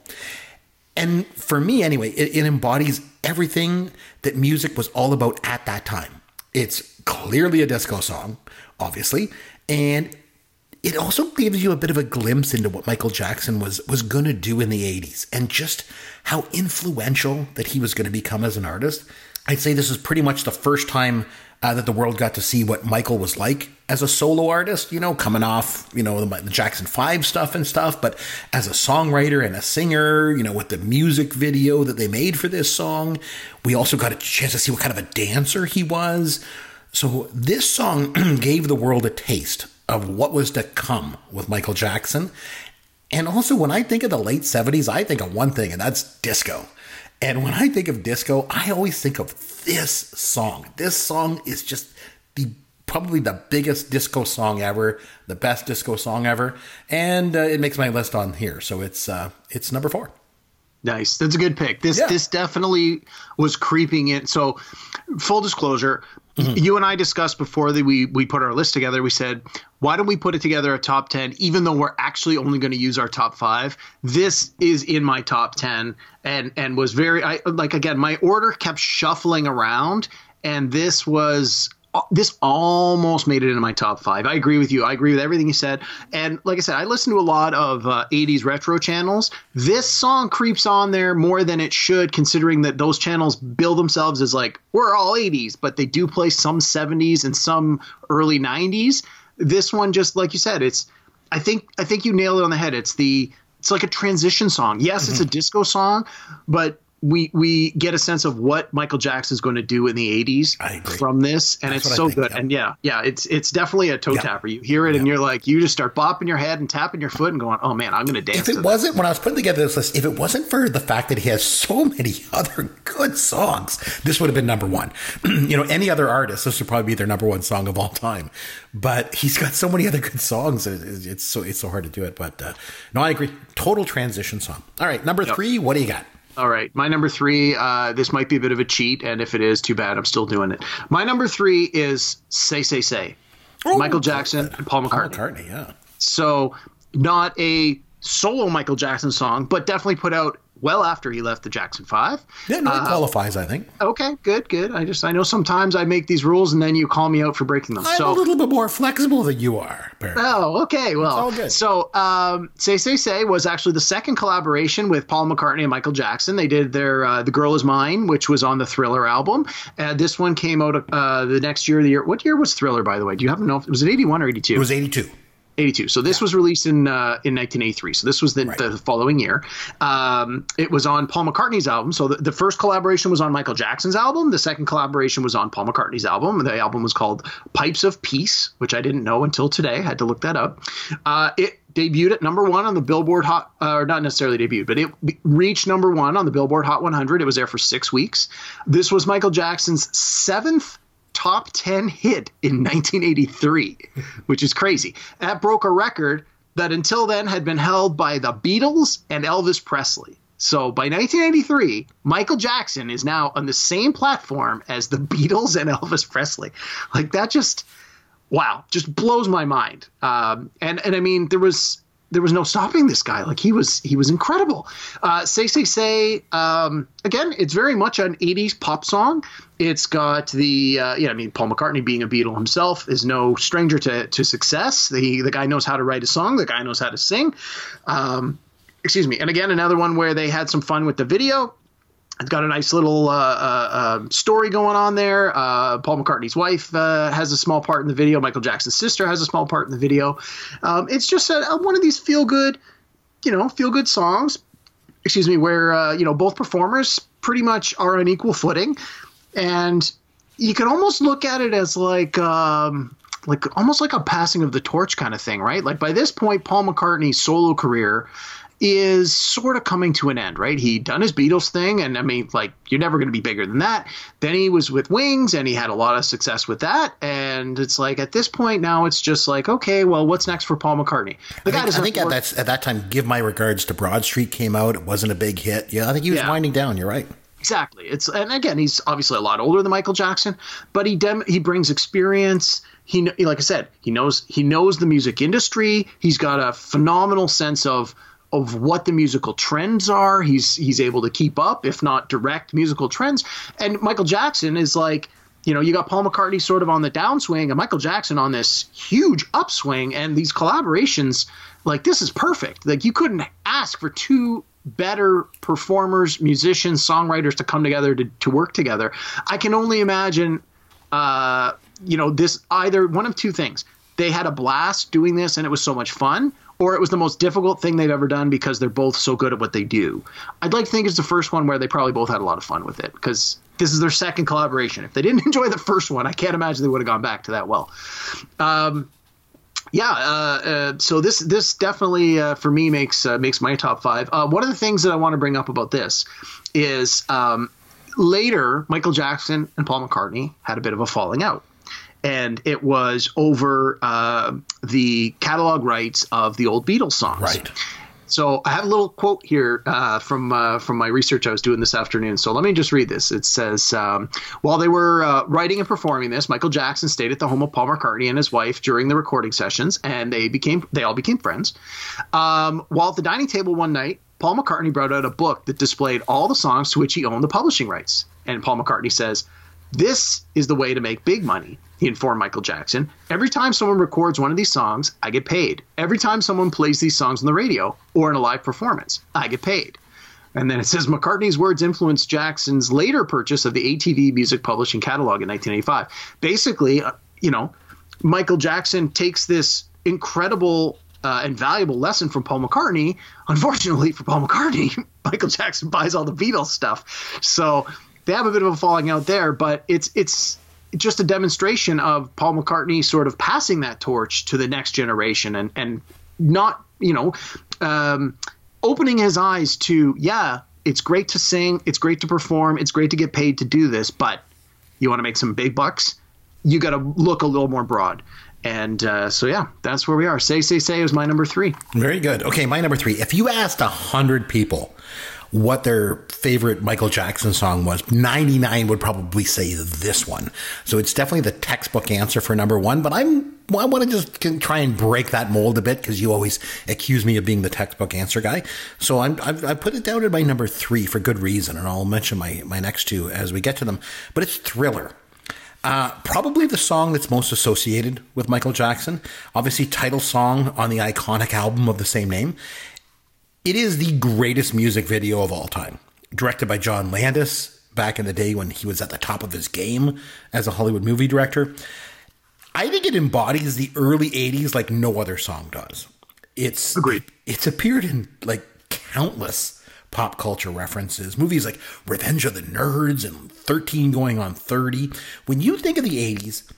And for me, anyway, it, it embodies everything that music was all about at that time. It's clearly a disco song, obviously, and it also gives you a bit of a glimpse into what Michael Jackson was was going to do in the 80s and just how influential that he was going to become as an artist. I'd say this is pretty much the first time uh, that the world got to see what Michael was like as a solo artist, you know, coming off, you know, the, the, Jackson 5 stuff and stuff, but as a songwriter and a singer, you know, with the music video that they made for this song, we also got a chance to see what kind of a dancer he was. So this song (clears throat) gave the world a taste of what was to come with Michael Jackson. And also, when I think of the late 70s, I think of one thing, and that's disco. And when I think of disco, I always think of this song. This song is just the probably the biggest disco song ever, the best disco song ever, and uh, it makes my list on here. So it's uh, it's number four. Nice. That's a good pick. This yeah. this definitely was creeping in. So, full disclosure, mm-hmm. you and I discussed before that we we put our list together. We said, why don't we put it together a top ten, even though we're actually only going to use our top five? This is in my top ten, and and was very I like again. My order kept shuffling around, and this was this almost made it into my top five. I agree with you. I agree with everything you said. And like I said, I listen to a lot of uh, 80s retro channels. This song creeps on there more than it should, considering that those channels bill themselves as like, we're all 80s, but they do play some 70s and some early 90s. This one, just like you said, it's, I think, I think you nailed it on the head. It's the, it's like a transition song. Yes, mm-hmm. it's a disco song, but we we get a sense of what Michael Jackson's going to do in the 80s from this and That's it's so good. and yeah yeah it's it's definitely a toe tapper. You hear it and you're like you just start bopping your head and tapping your foot and going oh man I'm going to dance if it wasn't when I was putting together this list if it wasn't for the fact that he has so (laughs) many other good songs this would have been number one. (clears throat) You know any other artist this would probably be their number one song of all time. But he's got so many (laughs) other good songs it's so it's so hard to do it. But uh, no I agree. Total transition song. All right number yep. three what do you got all right, my number three. Uh, this might be a bit of a cheat, and if it is, too bad. I'm still doing it. My number three is "Say Say Say," oh, Michael Jackson and Paul McCartney. Paul McCartney, yeah. So, not a solo Michael Jackson song, but definitely put out well after he left the Jackson Five. Yeah, no, it uh, qualifies, I think. Okay, good, good. I just I know sometimes I make these rules and then you call me out for breaking them. I'm so, a little bit more flexible than you are. Apparently. Oh, okay. Well, all good. so um, Say Say Say was actually the second collaboration with Paul McCartney and Michael Jackson. They did their uh, The Girl Is Mine, which was on the Thriller album. Uh, this one came out uh, the next year. The year what year was Thriller, by the way? Do you happen to know? If, was it eighty one or eighty two? It was eighty two. 82. So this yeah. was released in uh, in 1983. So this was the, right. the following year. Um, it was on Paul McCartney's album. So the, the, first collaboration was on Michael Jackson's album. The second collaboration was on Paul McCartney's album. The album was called Pipes of Peace, which I didn't know until today. I had to look that up. Uh, it debuted at number one on the Billboard Hot, uh, or not necessarily debuted, but it reached number one on the Billboard Hot 100. It was there for six weeks. This was Michael Jackson's seventh top 10 hit in 1983, which is crazy. That broke a record that until then had been held by the Beatles and Elvis Presley. So by 1983, Michael Jackson is now on the same platform as the (laughs) Beatles and Elvis Presley. Like that just, wow, just blows my mind. Um, and and I mean, there was there was no stopping this guy. Like he was he was incredible. Uh, say say say. Um, again, it's very much an '80s pop song. It's got the uh, yeah. I mean, Paul McCartney being a Beatle himself is no stranger to to success. The the guy knows how to write a song. The guy knows how to sing. Um, excuse me. And again, another one where they had some fun with the video. It's got a nice little uh, uh, um, story going on there. Uh, Paul McCartney's wife uh, has a small part in the video. Michael Jackson's sister has a small part in the video. Um, it's just a, one of these feel good, you know, feel good songs. Excuse me, where uh, you know both performers pretty much are on equal footing, and you can almost look at it as like. Um, like almost like a passing of the torch kind of thing, right? Like by this point, Paul McCartney's solo career is sort of coming to an end, right? He done his Beatles thing, and I mean, like you're never going to be bigger than that. Then he was with Wings, and he had a lot of success with that. And it's like at this point now, it's just like, okay, well, what's next for Paul McCartney? The I think, I think at that at that time, "Give My Regards to Broad Street" came out. It wasn't a big hit. Yeah, I think he was yeah. winding down. You're right. Exactly. It's and again, he's obviously a lot older than Michael Jackson, but he dem- he brings experience. He like I said, he knows he knows the music industry. He's got a phenomenal sense of of what the musical trends are. He's he's able to keep up, if not direct musical trends. And Michael Jackson is like, you know, you got Paul McCartney sort of on the downswing and Michael Jackson on this huge upswing and these collaborations like this is perfect. Like you couldn't ask for two better performers, musicians, songwriters to come together to, to work together. I can only imagine, uh, you know, this either one of two things. They had a blast doing this and it was so much fun, or it was the most difficult thing they've ever done because they're both so good at what they do. I'd like to think it's the first one where they probably both had a lot of fun with it because this is their second collaboration. If they didn't (laughs) enjoy the first one, I can't imagine they would have gone back to that well. Um, yeah, uh, uh, so this this definitely uh, for me makes uh, makes my top five. Uh, one of the things that I want to bring up about this is um, later Michael Jackson and Paul McCartney had a bit of a falling out, and it was over uh, the catalog rights of the old Beatles songs. Right. So I have a little quote here uh, from uh, from my research I was doing this afternoon. So let me just read this. It says, um, while they were uh, writing and performing this, Michael Jackson stayed at the home of Paul McCartney and his wife during the recording sessions, and they became they all became friends. Um, while at the dining table one night, Paul McCartney brought out a book that displayed all the songs to which he owned the publishing rights. And Paul McCartney says, "This is the way to make big money." He informed Michael Jackson, Every time someone records one of these songs, I get paid. Every time someone plays these songs on the radio or in a live performance, I get paid. And then it says McCartney's words influenced Jackson's later purchase of the ATV music publishing catalog in 1985. Basically, uh, you know, Michael Jackson takes this incredible uh, and valuable lesson from Paul McCartney. Unfortunately for Paul McCartney, (laughs) Michael Jackson buys all the Beatles stuff. So they have a bit of a falling out there, but it's it's just a demonstration of Paul McCartney sort of passing that torch to the next generation and and not you know um, opening his eyes to yeah it's great to sing it's great to perform it's great to get paid to do this but you want to make some big bucks you got to look a little more broad and uh, so yeah that's where we are say say say is my number three Very good. Okay, my number three. If you asked a hundred people what their favorite Michael Jackson song was, 99 would probably say this one. So it's definitely the textbook answer for number one, but I'm, I want to just try and break that mold a bit because you always accuse me of being the textbook answer guy. So I'm, I've, I put it down at my number three for good reason, and I'll mention my, my next two as we get to them. But it's Thriller. Uh, probably the song that's most associated with Michael Jackson. Obviously, title song on the iconic album of the same name. It is the greatest music video of all time. Directed by John Landis back in the day when he was at the top of his game as a Hollywood movie director. I think it embodies the early 80s like no other song does. It's Agreed. It's appeared in like countless pop culture references, movies like Revenge of the Nerds and 13 going on 30. When you think of the 80s,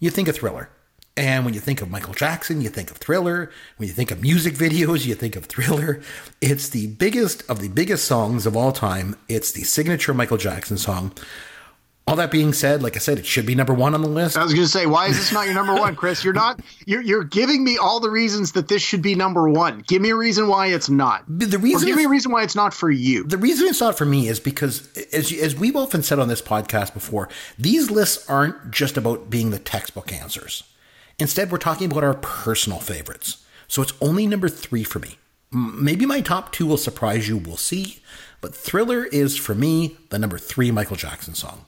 you think of Thriller. And when you think of Michael Jackson, you think of Thriller. When you think of music videos, you think of Thriller. It's the biggest of the biggest songs of all time. It's the signature Michael Jackson song. All that being said, like I said, it should be number one on the list. I was going to say, why is this not your number one, Chris? You're not. You're you're giving me all the reasons that this should be number one. Give me a reason why it's not. The Or reason give me a reason why it's not for you. the reason it's not for me is because, as, as we've often said on this podcast before, these lists aren't just about being the textbook answers. Instead, we're talking about our personal favorites. So it's only number three for me. Maybe my top two will surprise you, we'll see. But Thriller is, for me, the number three Michael Jackson song.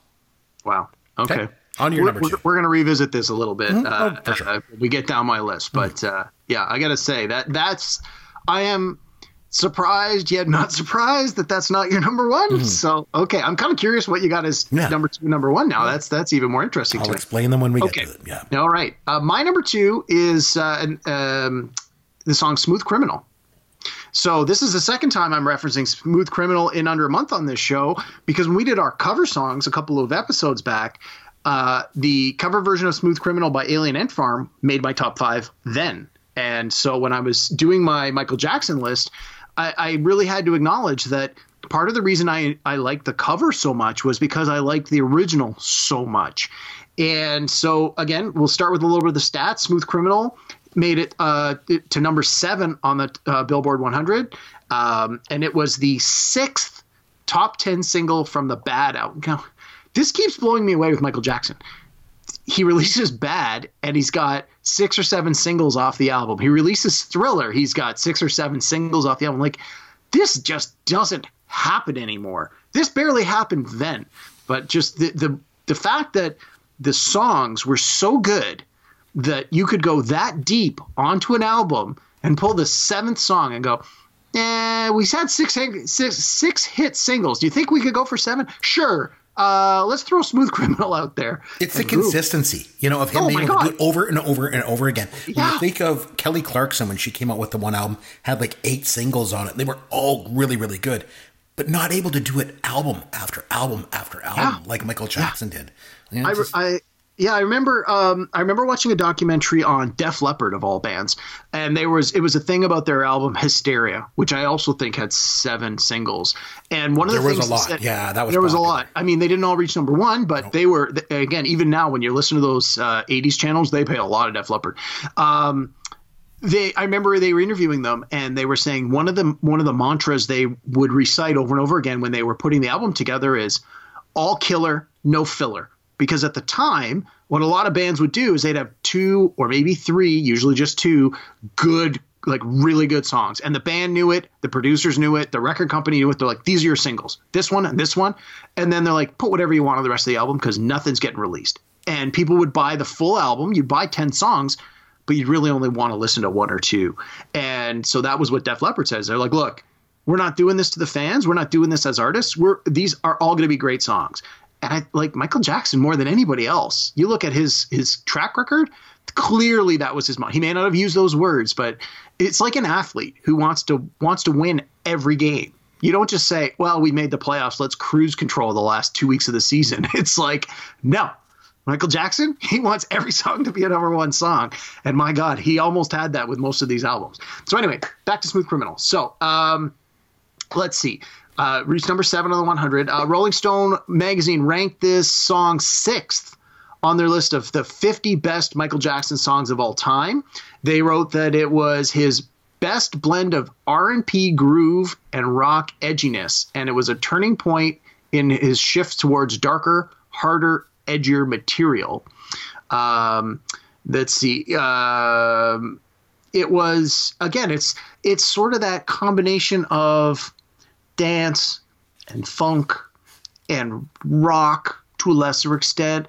Wow. Okay. Okay. On your we're, number two. we're going to revisit this a little bit. Uh, Oh, for sure. uh, we get down my list, but uh, yeah, I got to say that that's I am surprised yet not (laughs) surprised that that's not your number one. So okay, I'm kind of curious what you got as Mm-hmm. Yeah. number two, number one. Now that's that's even more interesting I'll to me. explain them when we Okay. get to them. Yeah. All right. Uh, my number two is uh, an, um, the song Smooth Criminal. So this is the second time I'm referencing Smooth Criminal in under a month on this show because when we did our cover songs a couple of episodes back, uh, the cover version of Smooth Criminal by Alien Ant Farm made my top five then. And so when I was doing my Michael Jackson list, I, I really had to acknowledge that part of the reason I, I liked the cover so much was because I liked the original so much. And so again, we'll start with a little bit of the stats. Smooth Criminal made it uh, to number seven on the uh, Billboard 100, um, and it was the sixth top 10 single from the Bad album. Now, this keeps blowing me away with Michael Jackson. He (laughs) releases Bad, and he's got six or seven singles off the album. He releases Thriller, he's got six or seven singles off the album. Like, this just doesn't happen anymore. This barely happened then, but just the the the fact that the songs were so good that you could go that deep onto an album and pull the seventh song and go, eh, we had six, six, six hit singles. Do you think we could go for seven? Sure. Uh, let's throw Smooth (laughs) Criminal out there. It's the consistency, you know, of him Oh being able to do it over and over and over again. When Yeah. you think of Kelly Clarkson when she came out with the one album, had like eight singles on it. They were all really, really good, but not able to do it album after album after album Yeah. like Michael Jackson did. You know, I, just- I yeah, I remember. Um, I remember watching a documentary on Def Leppard of all bands, and there was it was a thing about their album Hysteria, which I also think had seven singles. And one of the There was things a that lot. said- Yeah, that was there was a lot. I mean, they didn't all reach number one, but they were again. Even now, when you listen to those uh, '80s channels, they play a lot of Def Leppard. Um, they I remember they were interviewing them and they were saying one of the one of the mantras they would recite over and over again when they were putting the album together is all killer, no filler. Because at the time, what a lot of bands would do is they'd have two or maybe three, usually just two, good, like really good songs. And the band knew it, the producers knew it, the record company knew it. They're like, these are your singles, this one and this one. And then they're like, put whatever you want on the rest of the album because nothing's getting released. And people would buy the full album, you'd buy 10 songs, but you'd really only want to listen to one or two. And so that was what Def Leppard says. They're like, look, we're not doing this to the fans. We're not doing this as artists. We're these are all going to be great songs. And I like Michael Jackson more than anybody else. You look at his his track record. Clearly, that was his mind. He may not have used those words, but it's like an athlete who wants to wants to win every game. You don't just say, "Well, we made the playoffs. Let's cruise control the last two weeks of the season." (laughs) It's like, no, Michael Jackson, (laughs) he wants every song to be a number one song. And my God, he almost had that with most of these albums. So, anyway, back to Smooth Criminal. So, um, let's see. Uh, reached number seven on the 100. Uh, Rolling Stone magazine ranked this song sixth on their list of the 50 best Michael Jackson songs of all time. They wrote that it was his best blend of R&B groove and rock edginess, and it was a turning point in his shift towards darker, harder, edgier material. Um, let's see. Um, it was again. It's it's sort of that combination of dance and funk and rock to a lesser extent.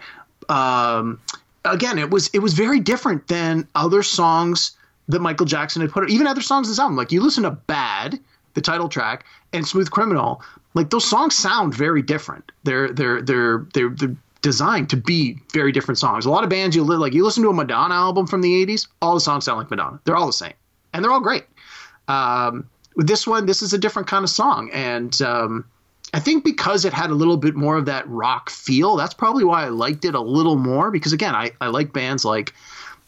Um, again, it was it was very different than other songs that Michael Jackson had put. out. Even other songs in this album, like you listen to "Bad," the title track, and "Smooth Criminal," like those songs sound very different. They're they're they're they're, they're designed to be very different songs. A lot of bands you li- like you listen to a Madonna album from the '80s, all the songs sound like Madonna. They're all the same, and they're all great. Um, this one, this is a different kind of song, and um, I think because it had a little bit more of that rock feel, that's probably why I liked it a little more. Because again, I, I like bands like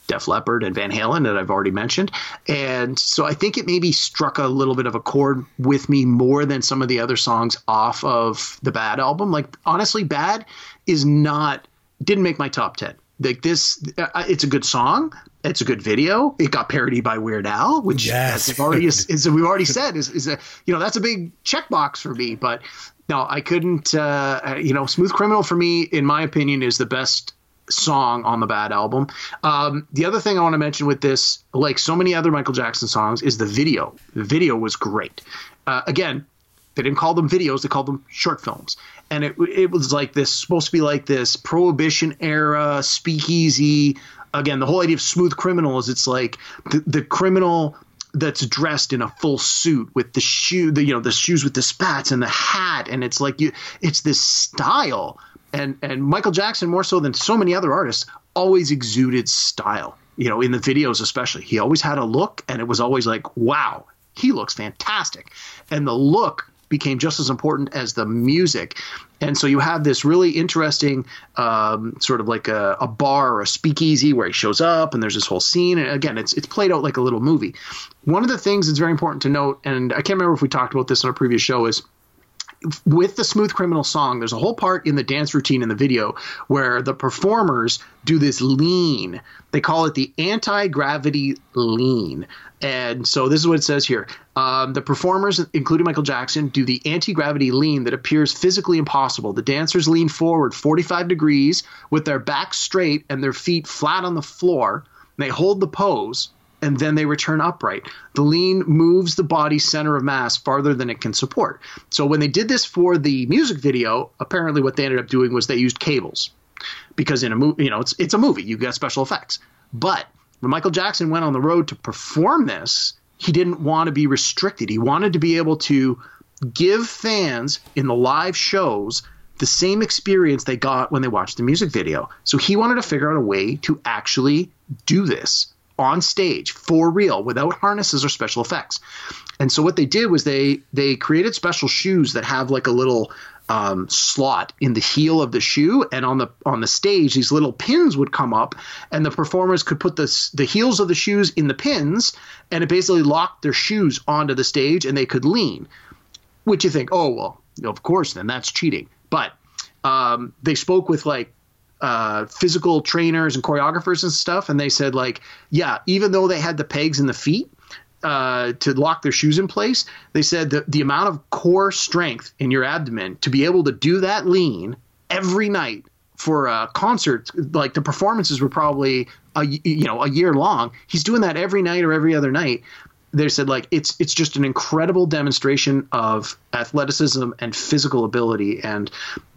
Def Leppard and Van Halen that I've already mentioned, and so I think it maybe struck a little bit of a chord with me more than some of the other songs off of the Bad album. Like honestly, Bad is not didn't make my top ten. Like this, uh, it's a good song. It's a good video. It got parodied by Weird Al, which Yes. (laughs) as already is, is we've already said is is a you know that's a big checkbox for me. But no, I couldn't. Uh, you know, Smooth Criminal for me, in my opinion, is the best song on the Bad album. Um, the other thing I want to mention with this, like so many other Michael Jackson songs, is the video. The video was great. Uh, again, they didn't call them videos; they called them short films, and it it was like this supposed to be like this Prohibition era speakeasy. Again, the whole idea of smooth criminal is it's like the, the criminal that's dressed in a full suit with the shoe, the you know the shoes with the spats and the hat, and it's like you, it's this style, and and Michael Jackson more so than so many other artists always exuded style. You know, in the videos especially, he always had a look, and it was always like, wow, he looks fantastic, and the look became just as important as the music. And so you have this really interesting um, sort of like a, a bar or a speakeasy where he shows up and there's this whole scene. And again, it's it's played out like a little movie. One of the things that's very important to note, and I can't remember if we talked about this on a previous show, is with the Smooth Criminal song, there's a whole part in the dance routine in the video where the performers do this lean. They call it the anti gravity lean. And so this is what it says here. Um, the performers, including Michael Jackson, do the anti gravity lean that appears physically impossible. The dancers lean forward 45 degrees with their backs straight and their feet flat on the floor. They hold the pose and then they return upright. The lean moves the body's center of mass farther than it can support. So when they did this for the music video, apparently what they ended up doing was they used cables because in a movie, you know, it's it's a movie, you get special effects. But when Michael Jackson went on the road to perform this, he didn't want to be restricted. He wanted to be able to give fans in the live shows the same experience they got when they watched the music video. So he wanted to figure out a way to actually do this on stage for real without harnesses or special effects. And so what they did was they they created special shoes that have like a little um, slot in the heel of the shoe, and on the on the stage, these little pins would come up, and the performers could put the the heels of the shoes in the pins, and it basically locked their shoes onto the stage, and they could lean. Which you think, oh well, of course, then that's cheating. But um, they spoke with like uh, physical trainers and choreographers and stuff, and they said like, yeah, even though they had the pegs in the feet uh, to lock their shoes in place, they said that the amount of core strength in your abdomen to be able to do that lean every night for a concert, like the performances were probably a you know a year long. He's doing that every night or every other night. They said like it's it's just an incredible demonstration of athleticism and physical ability and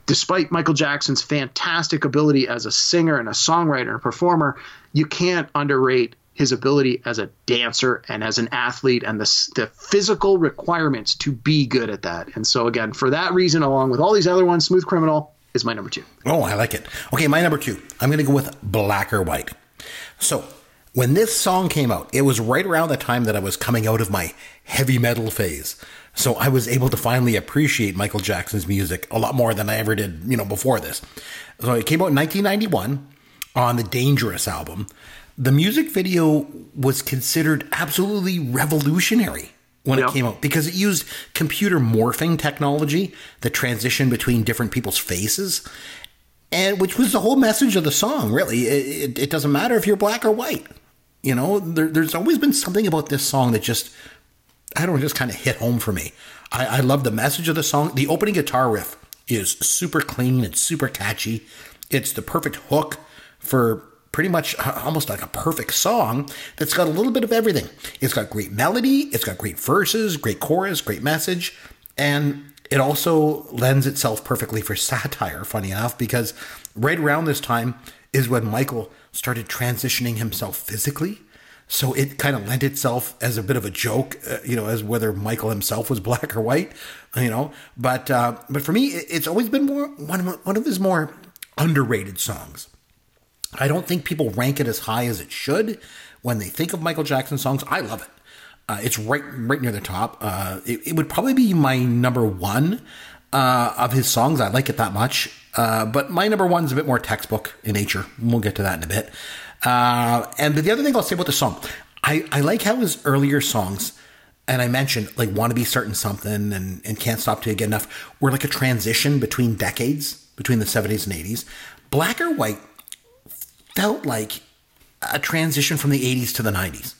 despite Michael Jackson's fantastic ability as a singer and a songwriter and performer, you can't underrate his ability as a dancer and as an athlete and the, the physical requirements to be good at that. And so, again, for that reason, along with all these other ones, Smooth Criminal is my number two. Oh, I like it. Okay, my number two. I'm going to go with Black or White. So, when this song came out, it was right around the time that I was coming out of my heavy metal phase. So I was able to finally appreciate Michael Jackson's music a lot more than I ever did, you know, before this. So it came out in 1991 on the Dangerous album. The music video was considered absolutely revolutionary when Yeah. it came out because it used computer morphing technology, the transition between different people's faces, and which was the whole message of the song. Really, it, it, it doesn't matter if you're black or white. You know, there, there's always been something about this song that just, I don't know, just kind of hit home for me. I, I love the message of the song. The opening guitar riff is super clean and super catchy. It's the perfect hook for pretty much uh, almost like a perfect song that's got a little bit of everything. It's got great melody, it's got great verses, great chorus, great message, and it also lends itself perfectly for satire, funny enough, because right around this time is when Michael started transitioning himself physically. So it kind of lent itself as a bit of a joke, uh, you know, as whether Michael himself was (laughs) black or white, you know. But uh, but for me, it's always been more one of, one of his more underrated songs. I don't think people rank it as high as it should when they think of Michael Jackson songs. I love it. Uh, it's right right near the top. Uh, it, it would probably be my number one uh, of his songs. I like it that much. Uh, but my number one's a bit more textbook in nature. We'll get to that in a bit. Uh, and the other thing I'll say about the song, I, I like how his earlier songs, and I mentioned like "Want to Be Certain Something" and, and "Can't Stop Till You Get Enough," were like a transition between decades, between the '70s and '80s. Black or White felt like a transition from the 80s to the 90s.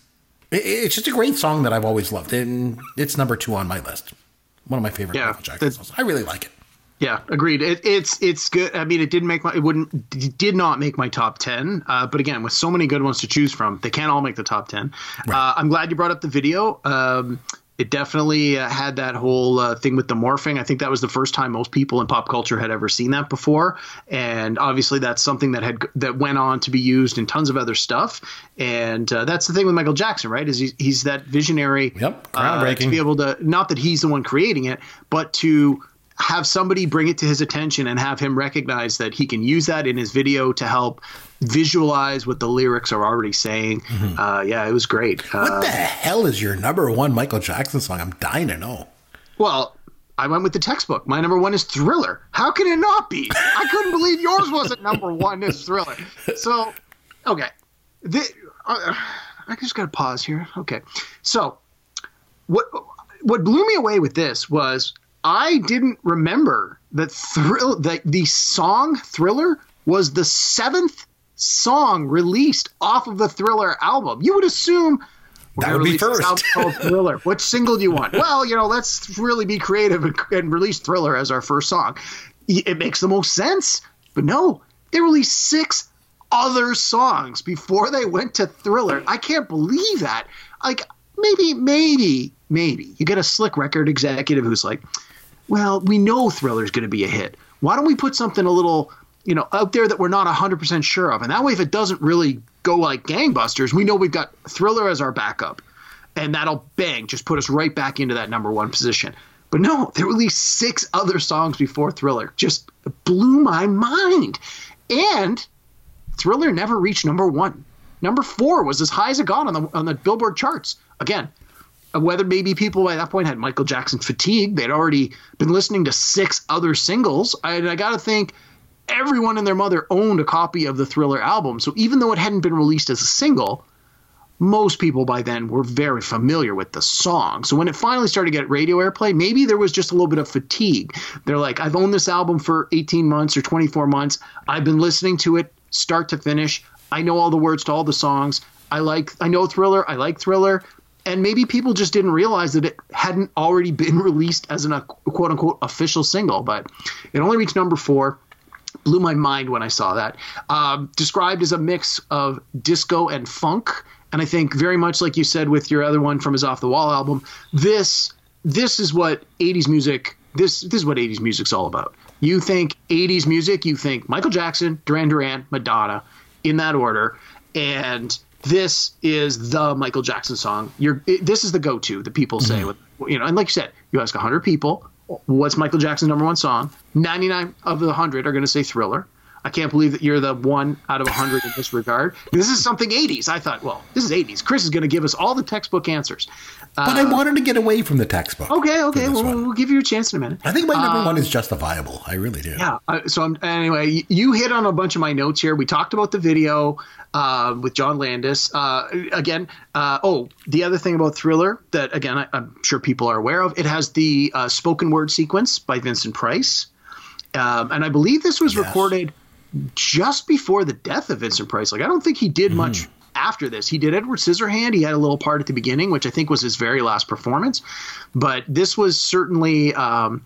I- It's just a great song that I've always loved, and it's number two on my list. One of my favorite Yeah, Michael Jackson songs. I really like it. Yeah, agreed. It, it's it's good. I mean, it didn't make my it wouldn't did not make my top ten. Uh, but again, with so many good ones to choose from, they can't all make the top ten. Uh, I'm glad you brought up the video. Um, it definitely uh, had that whole uh, thing with the morphing. I think that was the first time most people in pop culture had ever seen that before, and obviously that's something that had that went on to be used in tons of other stuff. And uh, that's the thing with Michael Jackson, right? Is he's, he's that visionary. Yep, uh, to be able to not that he's the one creating it, but to have somebody bring it to his attention and have him recognize that he can use that in his video to help visualize what the lyrics are already saying. Uh, yeah, it was great. Mm-hmm. What Uh, the hell is your number one Michael Jackson song? I'm dying to know. well, I went with the textbook. My number one is Thriller. How can it not be? I couldn't believe yours wasn't number one is Thriller. So, okay. The, uh, I just got to pause here. Okay. So, what what blew me away with this was I didn't remember that thrill that the song Thriller was the seventh song released off of the Thriller album. You would assume That would be first. (laughs) Thriller. Which single do you want? Well, you know, let's really be creative and, and release Thriller as our first song. It makes the most sense. But no, they released six other songs before they went to Thriller. I can't believe that. Like maybe, maybe, maybe you get a slick record executive who's like, well, we know Thriller's going to be a hit. Why don't we put something a little, you know, out there that we're not 100% sure of? And that way, if it doesn't really go like gangbusters, we know we've got Thriller as our backup. And that'll bang, just put us right back into that number one position. But no, they released six other songs before Thriller. Just blew my mind. And Thriller never reached number one. Number four was as high as it got on the on the Billboard charts. Again, whether maybe people by that point had Michael Jackson fatigue, they'd already been listening to six other singles. I, I got to think everyone and their mother owned a copy of the Thriller album. So even though it hadn't been released as a single, most people by then were very familiar with the song. So when it finally started to get radio airplay, maybe there was just a little bit of fatigue. They're like, I've owned this album for 18 months or 24 months. I've been listening to it start to finish. I know all the words to all the songs. I like I know Thriller, I like Thriller. And maybe people just didn't realize that it hadn't already been (laughs) released as an a quote unquote official single, but it only reached number 4 blew my mind when I saw that. Um, described as a mix of disco and funk, and I think very much like you said with your other one from his Off the Wall album, this this is what 80s music this this is what 80s music's all about. You think 80s music, you think Michael Jackson, Duran Duran, Madonna, in that order, and this is the Michael Jackson song. You're it, this is the go-to that people say mm-hmm. with you know, and like you said, you ask 100 people, what's Michael Jackson's number one song? 99 of the 100 are going to say Thriller. I can't believe that you're the one out of 100 in this regard. This is something 80s. I thought, well, this is 80s. Chris is going to give us all the textbook answers. But I wanted to get away from the textbook. Okay, okay. Well, we'll give you a chance in a minute. I think my number one is justifiable. I really do. Yeah. Uh, so I'm, anyway, you, hit on a bunch of my notes here. We talked about the video uh, with John Landis. Uh, again, uh, oh, the other thing about Thriller that again I, I'm sure people are aware of. It has the uh, spoken word sequence by Vincent Price, um, and I believe this was Yes. recorded just before the death of Vincent Price. Like I don't think he did much after this. He did Edward Scissorhand. He had a little part at the beginning, which I think was his very last performance. But this was certainly, um,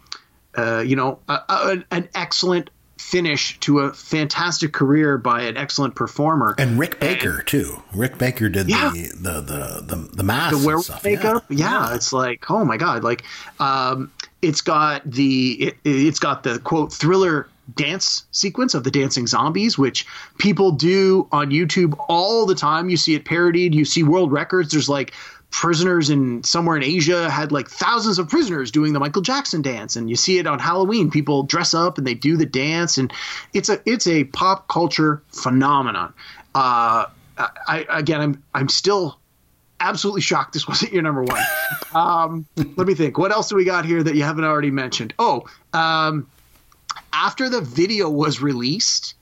uh, you know, a, a, an excellent finish to a fantastic career by an excellent performer. And Rick Baker too. Rick Baker did Yeah. the, the the the the mask the werewolf stuff. makeup yeah. it's like oh my god like um it's got the it, it's got the quote thriller dance sequence of the dancing zombies which people do on youtube all the time. You see it parodied. You see world records. There's like prisoners in somewhere in asia had like thousands of prisoners doing the michael jackson dance. And you see it on halloween. People dress up and they do the dance. And it's a it's a pop culture phenomenon. Uh I, again, I'm I'm still absolutely shocked this (laughs) wasn't your number one. Um, let me think. What else do we got here that you haven't already mentioned? Oh, um, after the video was released,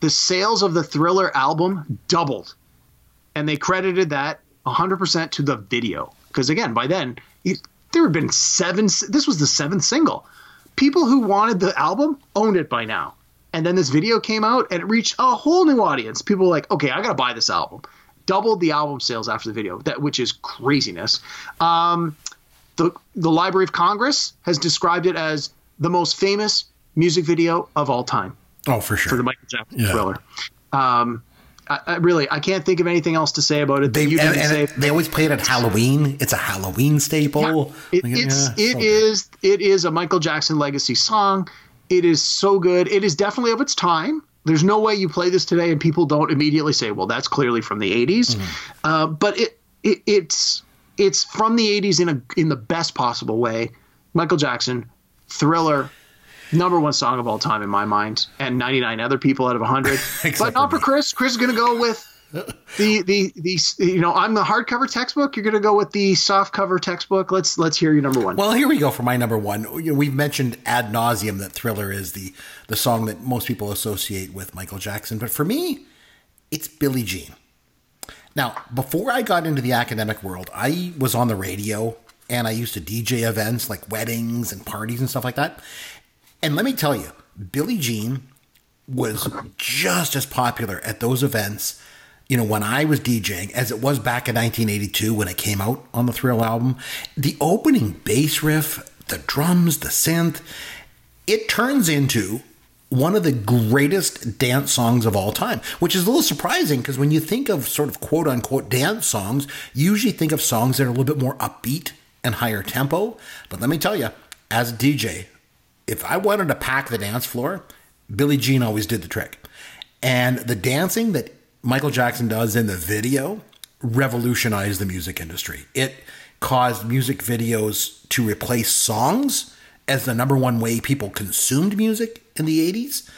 the sales of the Thriller album doubled, and they credited that 100% to the video. Because again, by then it, there had been seven. This was the seventh single. People who wanted the album owned it by now. And then this video came out and it reached a whole new audience. People were like, okay, I got to buy this album. Doubled the album sales after the video, that which is craziness. Um, the the Library of Congress has described it as the most famous music video of all time Oh, for sure. for the Michael Jackson Yeah. Thriller. Um, I, I really I can't think of anything else to say about it. They, and, and it- they always play it at Halloween. It's a Halloween staple. It, Like, it's yeah, it so is it is a Michael Jackson legacy song. It is so good. It is definitely of its time. There's no way you play this today and people don't immediately say, "Well, that's clearly from the '80s." Mm-hmm. Uh, but it, it it's it's from the '80s in a in the best possible way. Michael Jackson, Thriller, number one song of all time in my mind, and 99 other people out of 100. (laughs) But not for me. Chris. Chris is going to go with the the the you know I'm the hardcover textbook. You're going to go with the soft cover textbook. Let's let's hear your number one. Well, here we go for my number one. You know, we've mentioned ad nauseum that Thriller is the the song that most people associate with Michael Jackson, but for me, it's Billie Jean. Now, before I got into the academic world, I was on the radio and I used to DJ events like weddings and parties and stuff like that. And let me tell you, Billie Jean was just as popular at those events, you know, when I was DJing as it was back in 1982 when it came out on the Thrill album. The opening bass riff, the drums, the synth, it turns into one of the greatest dance songs of all time, which is a little surprising because when you think of sort of quote unquote dance songs, you usually think of songs that are a little bit more upbeat and higher tempo. But let me tell you, as a DJ, if I wanted to pack the dance floor, Billie Jean always did the trick. And the dancing that Michael Jackson does in the video revolutionized the music industry. It caused music videos to replace songs as the number one way people consumed music in the 80s.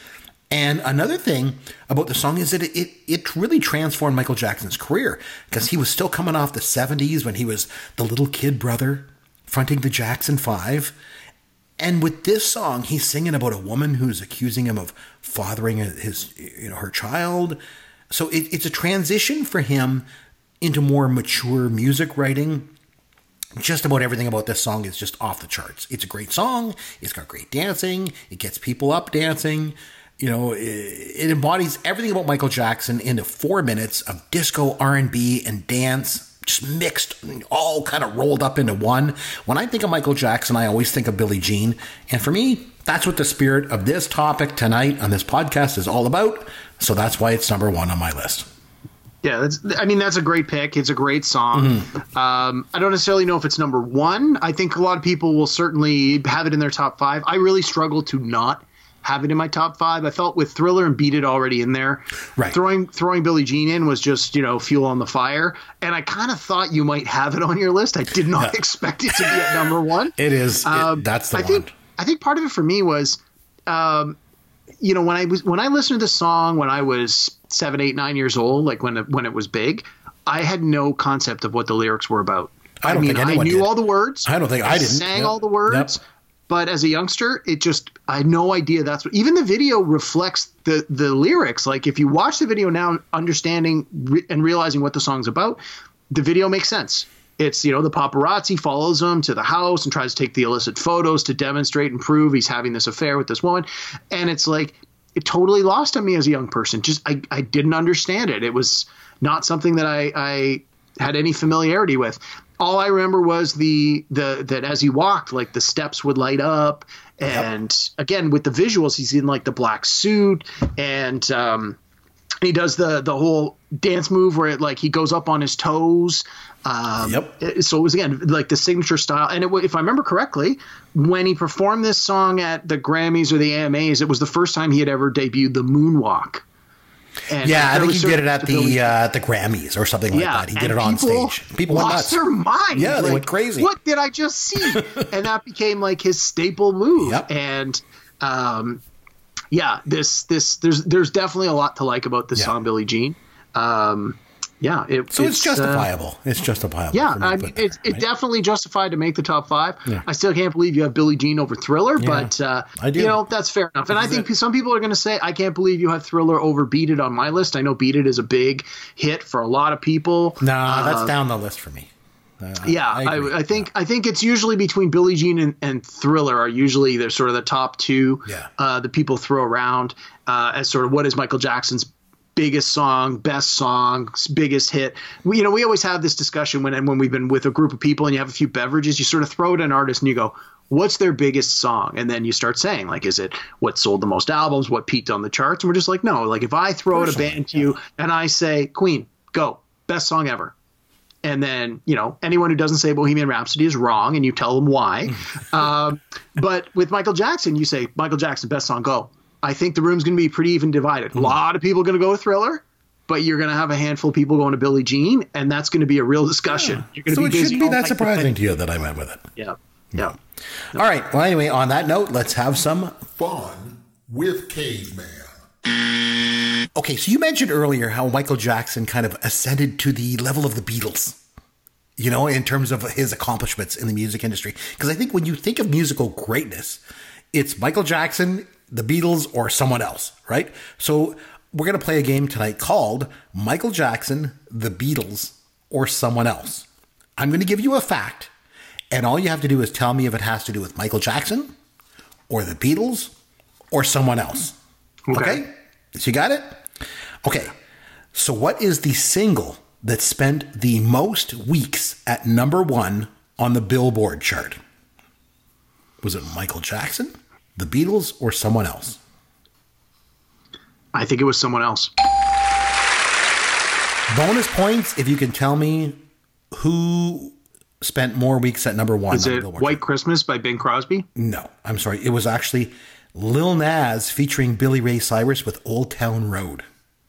And another thing about the song is that it, it, it really transformed Michael Jackson's career because he was still coming off the 70s when he was the little kid brother fronting the Jackson Five. And with this song, he's singing about a woman who's accusing him of fathering his, you know, her child. So it, it's a transition for him into more mature music writing. Just about everything about this song is just off the charts. It's a great song. It's got great dancing. It gets people up dancing. You know, it, it embodies everything about Michael Jackson into four minutes of disco, R and B, and dance just mixed, all kind of rolled up into one. When I think of Michael Jackson, I always think of Billie Jean. And for me, that's what the spirit of this topic tonight on this podcast is all about. So that's why it's number one on my list. Yeah, that's. I mean, that's a great pick. It's a great song. Mm-hmm. Um, I don't necessarily know if it's number one. I think a lot of people will certainly have it in their top five. I really struggle to not have it in my top five. I felt with Thriller and Beat It already in there. Right. Throwing throwing Billie Jean in was just you know fuel on the fire, and I kind of thought you might have it on your list. I did not yeah. expect it to be at number one. (laughs) It is. Um, it, that's the I one. Think, I think part of it for me was, um, you know, when I was when I listened to the song when I was seven, eight, nine years old, like when it, when it was big, I had no concept of what the lyrics were about. I, I mean, I knew did. all the words. I don't think I, I didn't. Sang yep. all the words. Yep. But as a youngster, it just I had no idea that's what. Even the video reflects the the lyrics. Like if you watch the video now, understanding re- and realizing what the song's about, the video makes sense. It's you know the paparazzi follows him to the house and tries to take the illicit photos to demonstrate and prove he's having this affair with this woman, and it's like it totally lost on me as a young person. Just I I didn't understand it. It was not something that I I had any familiarity with all I remember was the the that as he walked, like the steps would light up, and yep. again with the visuals, he's in like the black suit, and um, he does the the whole dance move where it like he goes up on his toes. Um, yep. So it was again like the signature style, and it, if I remember correctly, when he performed this song at the Grammys or the AMAs, it was the first time he had ever debuted the moonwalk. And yeah, I think he did it at the uh, the Grammys or something like yeah, that. He did it on stage. People lost nuts. their mind. Yeah, like, they went crazy. What did I just see? (laughs) and that became like his staple move. Yep. And um, yeah, this this there's there's definitely a lot to like about this yeah. song, Billie Jean. Um, yeah, it, so it's, it's justifiable. Uh, it's justifiable. Yeah, I mean, it's right? definitely justified to make the top five. Yeah. I still can't believe you have Billie Jean over Thriller, yeah, but uh, I do. You know that's fair enough. And I think some people are going to say I can't believe you have Thriller over Beat It on my list. I know Beat It is a big hit for a lot of people. No, nah, that's uh, down the list for me. Uh, yeah, I, I, I, think I think it's usually between Billie Jean and, and Thriller are usually they're sort of the top two. Yeah. Uh, the people throw around uh, as sort of what is Michael Jackson's biggest song, best song, biggest hit. We, you know, we always have this discussion when when we've been with a group of people and you have a few beverages, you sort of throw it at an artist and you go, "What's their biggest song?" And then you start saying, like, is it what sold the most albums, what peaked on the charts? And we're just like, no. Like, if I throw out a band to you and I say, "Queen, go, best song ever," and then you know anyone who doesn't say Bohemian Rhapsody is wrong, and you tell them why. (laughs) um, but with Michael Jackson, you say Michael Jackson, best song, go. I think the room's going to be pretty even divided. Mm. A lot of people are going to go to Thriller, but you're going to have a handful of people going to Billie Jean, and that's going to be a real discussion. Yeah. You're going so to be busy. it shouldn't be that surprising to you that I went with it. Yeah. Yeah. All right. Well, anyway, on that note, let's have some fun with Caveman. Okay, so you mentioned earlier how Michael Jackson kind of ascended to the level of the Beatles you know, in terms of his accomplishments in the music industry. Because I think when you think of musical greatness, it's Michael Jackson the Beatles or someone else, right? So we're going to play a game tonight called Michael Jackson, the Beatles, or someone else. I'm going to give you a fact, And all you have to do is tell me if it has to do with Michael Jackson or the Beatles or someone else. Okay? So you got it? Okay. So what is the single that spent the most weeks at number one on the Billboard chart? Was it Michael Jackson, the Beatles, or someone else? I think it was someone else. Bonus points if you can tell me who spent more weeks at number one. Is on it Billboard White. Christmas by Bing Crosby? No, I'm sorry. It was actually Lil Nas featuring Billy Ray Cyrus with Old Town Road.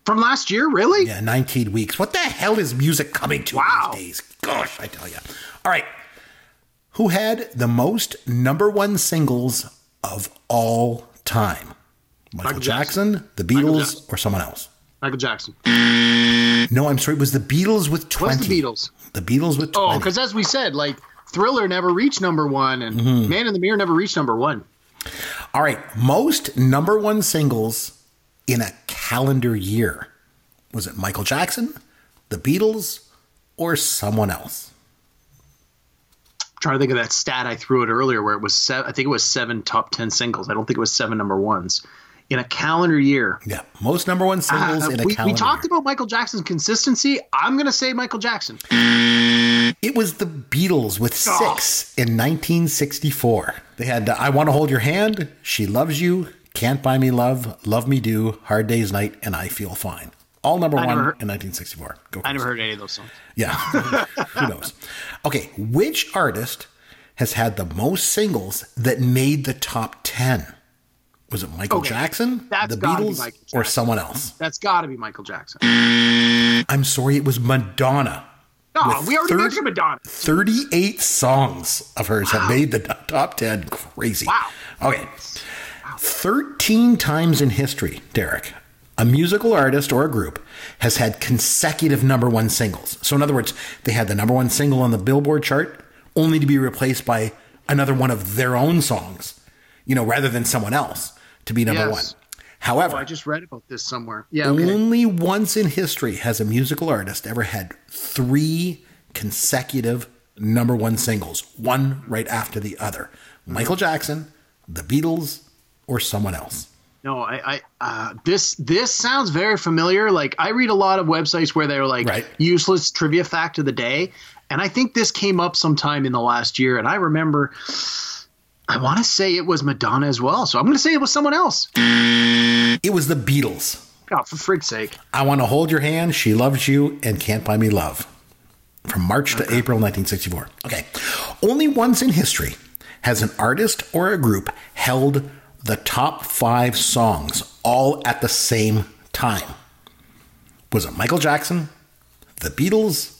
From last year, really? Yeah, 19 weeks. What the hell is music coming to Wow. these days? Gosh, I tell you. All right. Who had the most number one singles of all time? Michael, Michael Jackson, Jackson. the Beatles, Jackson. or someone else? Michael Jackson. No, I'm sorry. It was the Beatles with 20. What's the Beatles? The Beatles with 20. Oh, because as we said, like Thriller never reached number one, and Mm-hmm. Man in the Mirror never reached number one. All right. Most number one singles in a calendar year. Was it Michael Jackson, the Beatles, or someone else? Trying to think of that stat I threw it earlier, where it was seven, I think it was seven top ten singles. I don't think it was seven number ones in a calendar year. Yeah. Most number one singles Uh, in a we, calendar we talked year. about Michael Jackson's consistency. I'm going to say Michael Jackson. It was the Beatles with six in 1964. They had uh, I Want to Hold Your Hand, She Loves You, Can't Buy Me Love, Love Me Do, Hard Day's Night, and I Feel Fine. All number one heard- in 1964. Go I never heard any of those songs. Yeah. (laughs) Who knows? Okay. Which artist has had the most singles that made the top 10? Was it Michael Okay, Jackson, that's the Beatles, Michael or someone else? That's got to be Michael Jackson. I'm sorry, it was Madonna. No, we already 30 mentioned Madonna. 38 songs of hers have made the top 10. Crazy. Wow. Okay. 13 times in history, Derek, a musical artist or a group has had consecutive number one singles. So, in other words, they had the number one single on the Billboard chart only to be replaced by another one of their own songs, you know, rather than someone else to be number Yes. one. However, Oh, I just read about this somewhere. Yeah. Okay. only once in history has a musical artist ever had three consecutive number one singles, one right after the other. Michael Jackson, the Beatles, or someone else. No, I, I uh, this this sounds very familiar. Like I read a lot of websites where they're like Right. useless trivia fact of the day, and I think this came up sometime in the last year. And I remember, I want to say it was Madonna as well. So I'm going to say it was someone else. It was the Beatles. God, for frig's sake! I Want to Hold Your Hand, She Loves You, and Can't Buy Me Love. From March to April 1964. Okay. Only once in history has an artist or a group held the top five songs all at the same time. Was it Michael Jackson, the Beatles,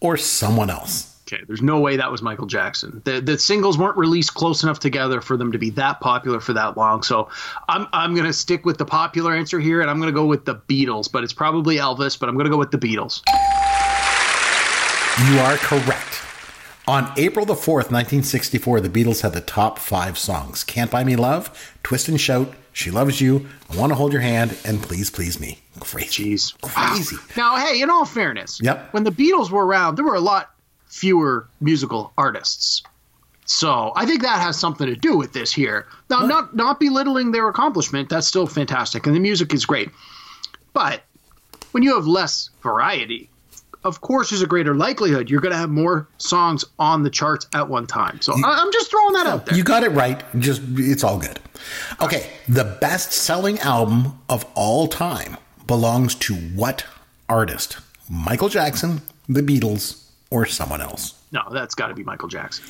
or someone else? Okay, there's no way that was Michael Jackson. The the singles weren't released close enough together for them to be that popular for that long. So I'm I'm going to stick with the popular answer here, and I'm going to go with the Beatles. But it's probably Elvis. But I'm going to go with the Beatles. You are correct. On April the 4th, 1964, the Beatles had the top five songs Can't Buy Me Love, Twist and Shout, She Loves You, I Want to Hold Your Hand, and Please Please Me. Crazy. Jeez. Crazy. Now, hey, in all fairness, Yep. when the Beatles were around, there were a lot fewer musical artists. So I think that has something to do with this here. Now, I'm not not belittling their accomplishment. That's still fantastic, and the music is great. But when you have less variety, of course, there's a greater likelihood you're going to have more songs on the charts at one time. So I, I'm just throwing that out there. You got it right. Just it's all good. Okay, the best-selling album of all time belongs to what artist? Michael Jackson, the Beatles, or someone else? no, that's got to be Michael Jackson.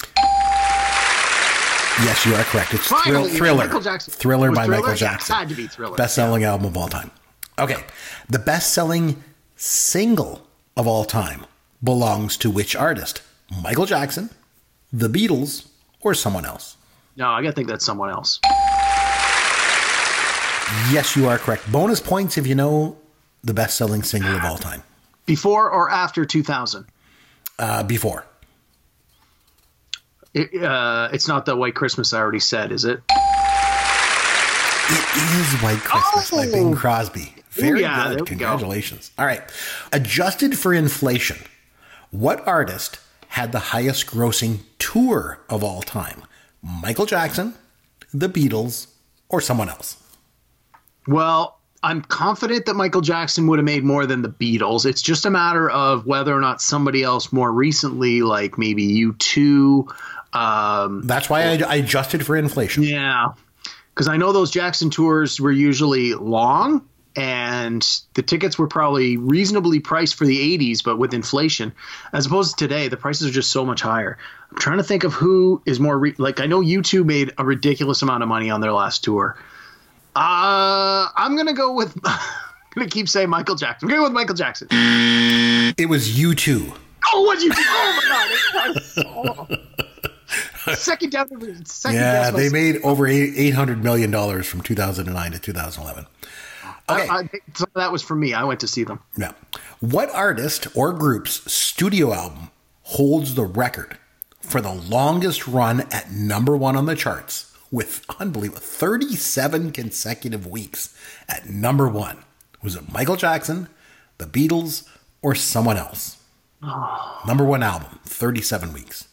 Yes, you are correct. It's Thrill, Finally, Thriller. Michael Jackson. Thriller by Thriller? Michael Yeah, Jackson. had to be Thriller. Best-selling album of all time. Okay, the best-selling single of all time belongs to which artist? Michael Jackson, the Beatles, or someone else? No, I got to think that's someone else. Yes, you are correct. Bonus points if you know the best-selling single of all time. Before or after 2000? Uh, before. It, uh, it's not the White Christmas I already said, is it? It is White Christmas by Bing Oh. Crosby. Very yeah, good. go. Congratulations. All right. Adjusted for inflation, what artist had the highest grossing tour of all time? Michael Jackson, the Beatles, or someone else? Well, I'm confident that Michael Jackson would have made more than the Beatles. It's just a matter of whether or not somebody else more recently, like maybe U2. Um, That's why I, I adjusted for inflation. yeah. Because I know those Jackson tours were usually long and the tickets were probably reasonably priced for the 80s, but with inflation, as opposed to today, the prices are just so much higher. I'm trying to think of who is more re- like I know U2 made a ridiculous amount of money on their last tour. Uh, I'm gonna go with. (laughs) I'm gonna keep saying Michael Jackson. I'm gonna go with Michael Jackson. It was you two. Oh, what you? Oh my god! Oh. (laughs) Second down the second. Yeah, they made over eight hundred million dollars from 2009 to 2011. Okay. I, I, some of that was for me. I went to see them. Now, what artist or group's studio album holds the record for the longest run at number one on the charts with unbelievable 37 consecutive weeks at number one? Was it Michael Jackson, the Beatles, or someone else? (sighs) Number one album, 37 weeks.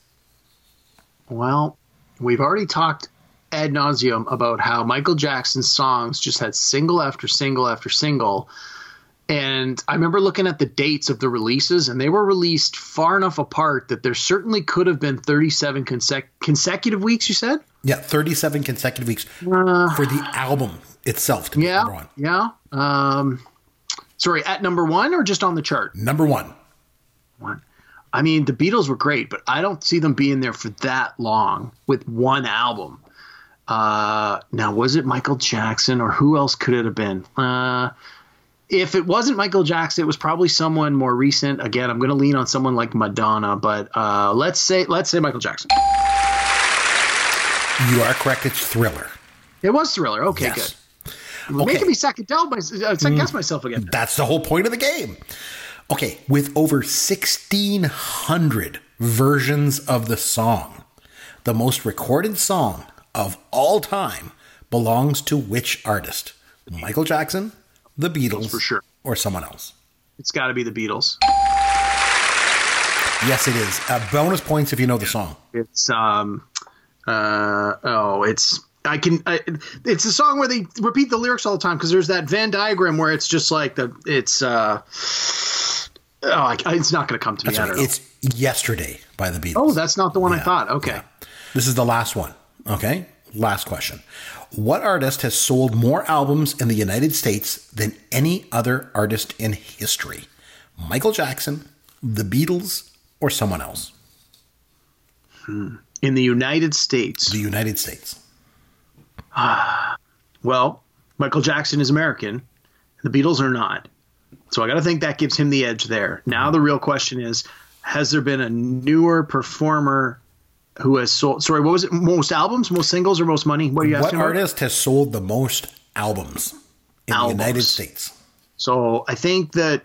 Well, we've already talked ad nauseum about how Michael Jackson's songs just had single after single after single. And I remember looking at the dates of the releases, and they were released far enough apart that there certainly could have been 37 consec- consecutive weeks, you said? Yeah, 37 consecutive weeks for the album itself to be Yeah. number one. Yeah. Um, sorry, at number one or just on the chart? Number one. One. I mean, the Beatles were great, but I don't see them being there for that long with one album. Uh, now, was it Michael Jackson or who else could it have been? Uh, if it wasn't Michael Jackson, it was probably someone more recent. Again, I'm going to lean on someone like Madonna, but uh, let's say let's say Michael Jackson. You are correct. It's Thriller. It was Thriller. Okay, Yes. good. Okay. Making me second my, second guess myself again. That's the whole point of the game. Okay, with over 1,600 versions of the song, the most recorded song of all time belongs to which artist? Michael Jackson, the Beatles, For sure. or someone else? It's got to be the Beatles. Yes, it is. Uh, bonus points if you know the song. It's um, uh, oh, it's I can. I, it's a song where they repeat the lyrics all the time because there's that Venn diagram where it's just like the it's uh, oh, I, it's not going to come to. That's I right. It's Yesterday by the Beatles. oh, that's not the one I thought. Okay, This is the last one. Okay. Last question. What artist has sold more albums in the United States than any other artist in history? Michael Jackson, the Beatles, or someone else? in the United States, The United States. (sighs) well, Michael Jackson is American. The Beatles are not. So I got to think that gives him the edge there. Now the real question is: Has there been a newer performer who has sold? Sorry, what was it? Most albums, most singles, or most money? What are you What asking? about? artist has sold the most albums in Albums. the United States? So I think that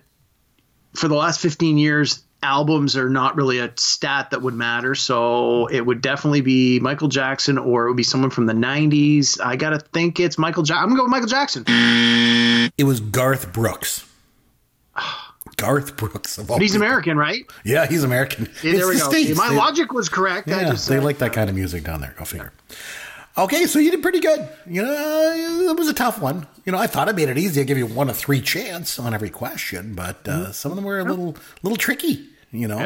for the last 15 years, albums are not really a stat that would matter. So it would definitely be Michael Jackson or it would be someone from the 90s. I got to think it's Michael Jackson. I'm going to go with Michael Jackson. It was Garth Brooks. (sighs) Garth Brooks. Of all But he's people. American, right? Yeah, he's American. Yeah, It's there we the go. States. My They- logic was correct. Yeah, just, they uh, like that kind of music down there. Go figure. Okay, so you did pretty good. You know, it was a tough one. You know, I thought I made it easy. I give you one of three chance on every question, but uh, some of them were a little, little tricky. You know,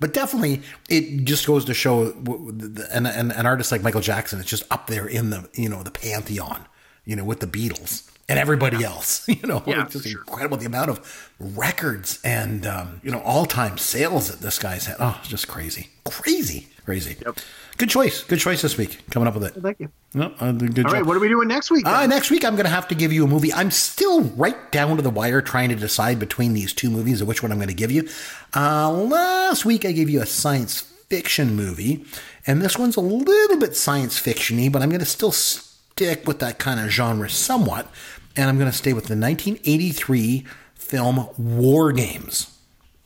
but definitely it just goes to show, the- and and an artist like Michael Jackson is just up there in the you know the pantheon. You know, with the Beatles and everybody else. (laughs) You know, Yeah, it's just sure. incredible the amount of records and um, you know all time sales that this guy's had. Oh, just crazy, crazy, crazy. Yep. Good choice. Good choice this week. Coming up with it. Thank you. No, uh, good All job. right, what are we doing next week? Uh, next week, I'm going to have to give you a movie. I'm still right down to the wire trying to decide between these two movies of which one I'm going to give you. Uh, last week, I gave you a science fiction movie, and this one's a little bit science fiction-y, but I'm going to still stick with that kind of genre somewhat, and I'm going to stay with the 1983 film War Games.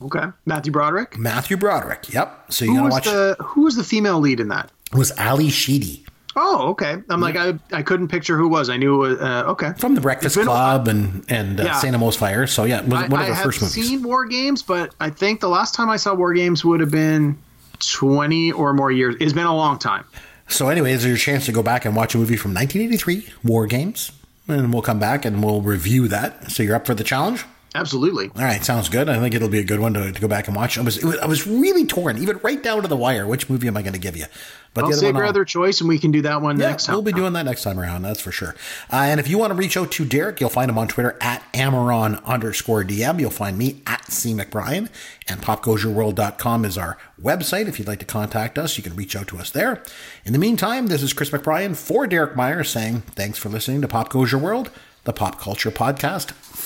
okay. Matthew Broderick. Matthew Broderick. Yep. So you got to watch. the Who was the female lead in that? It was Ally Sheedy Oh, okay. I'm like I I couldn't picture who was. I knew it was uh, okay. from The Breakfast It's been a Club and and uh, Yeah. St. Elmo's Fire. So yeah, I, one I of her have first movies. seen War Games, but I think the last time I saw War Games would have been 20 or more years. It's been a long time. So, anyways, is your chance to go back and watch a movie from 1983, War Games, and we'll come back and we'll review that. So, you're up for the challenge? Absolutely. All right, sounds good. I think it'll be a good one to, to go back and watch. I was, was I was really torn, even right down to the wire. Which movie am I going to give you? But I'll save your other choice, and we can do that one yeah, next time. We'll be doing that next time around. That's for sure. Uh, and if you want to reach out to Derek, you'll find him on Twitter at Amaron underscore DM. You'll find me at C McBrien, and popgoesyourworld.com is our website. If you'd like to contact us, you can reach out to us there. In the meantime, this is Chris McBrien for Derek Myers saying thanks for listening to Pop Goes Your World, the pop culture podcast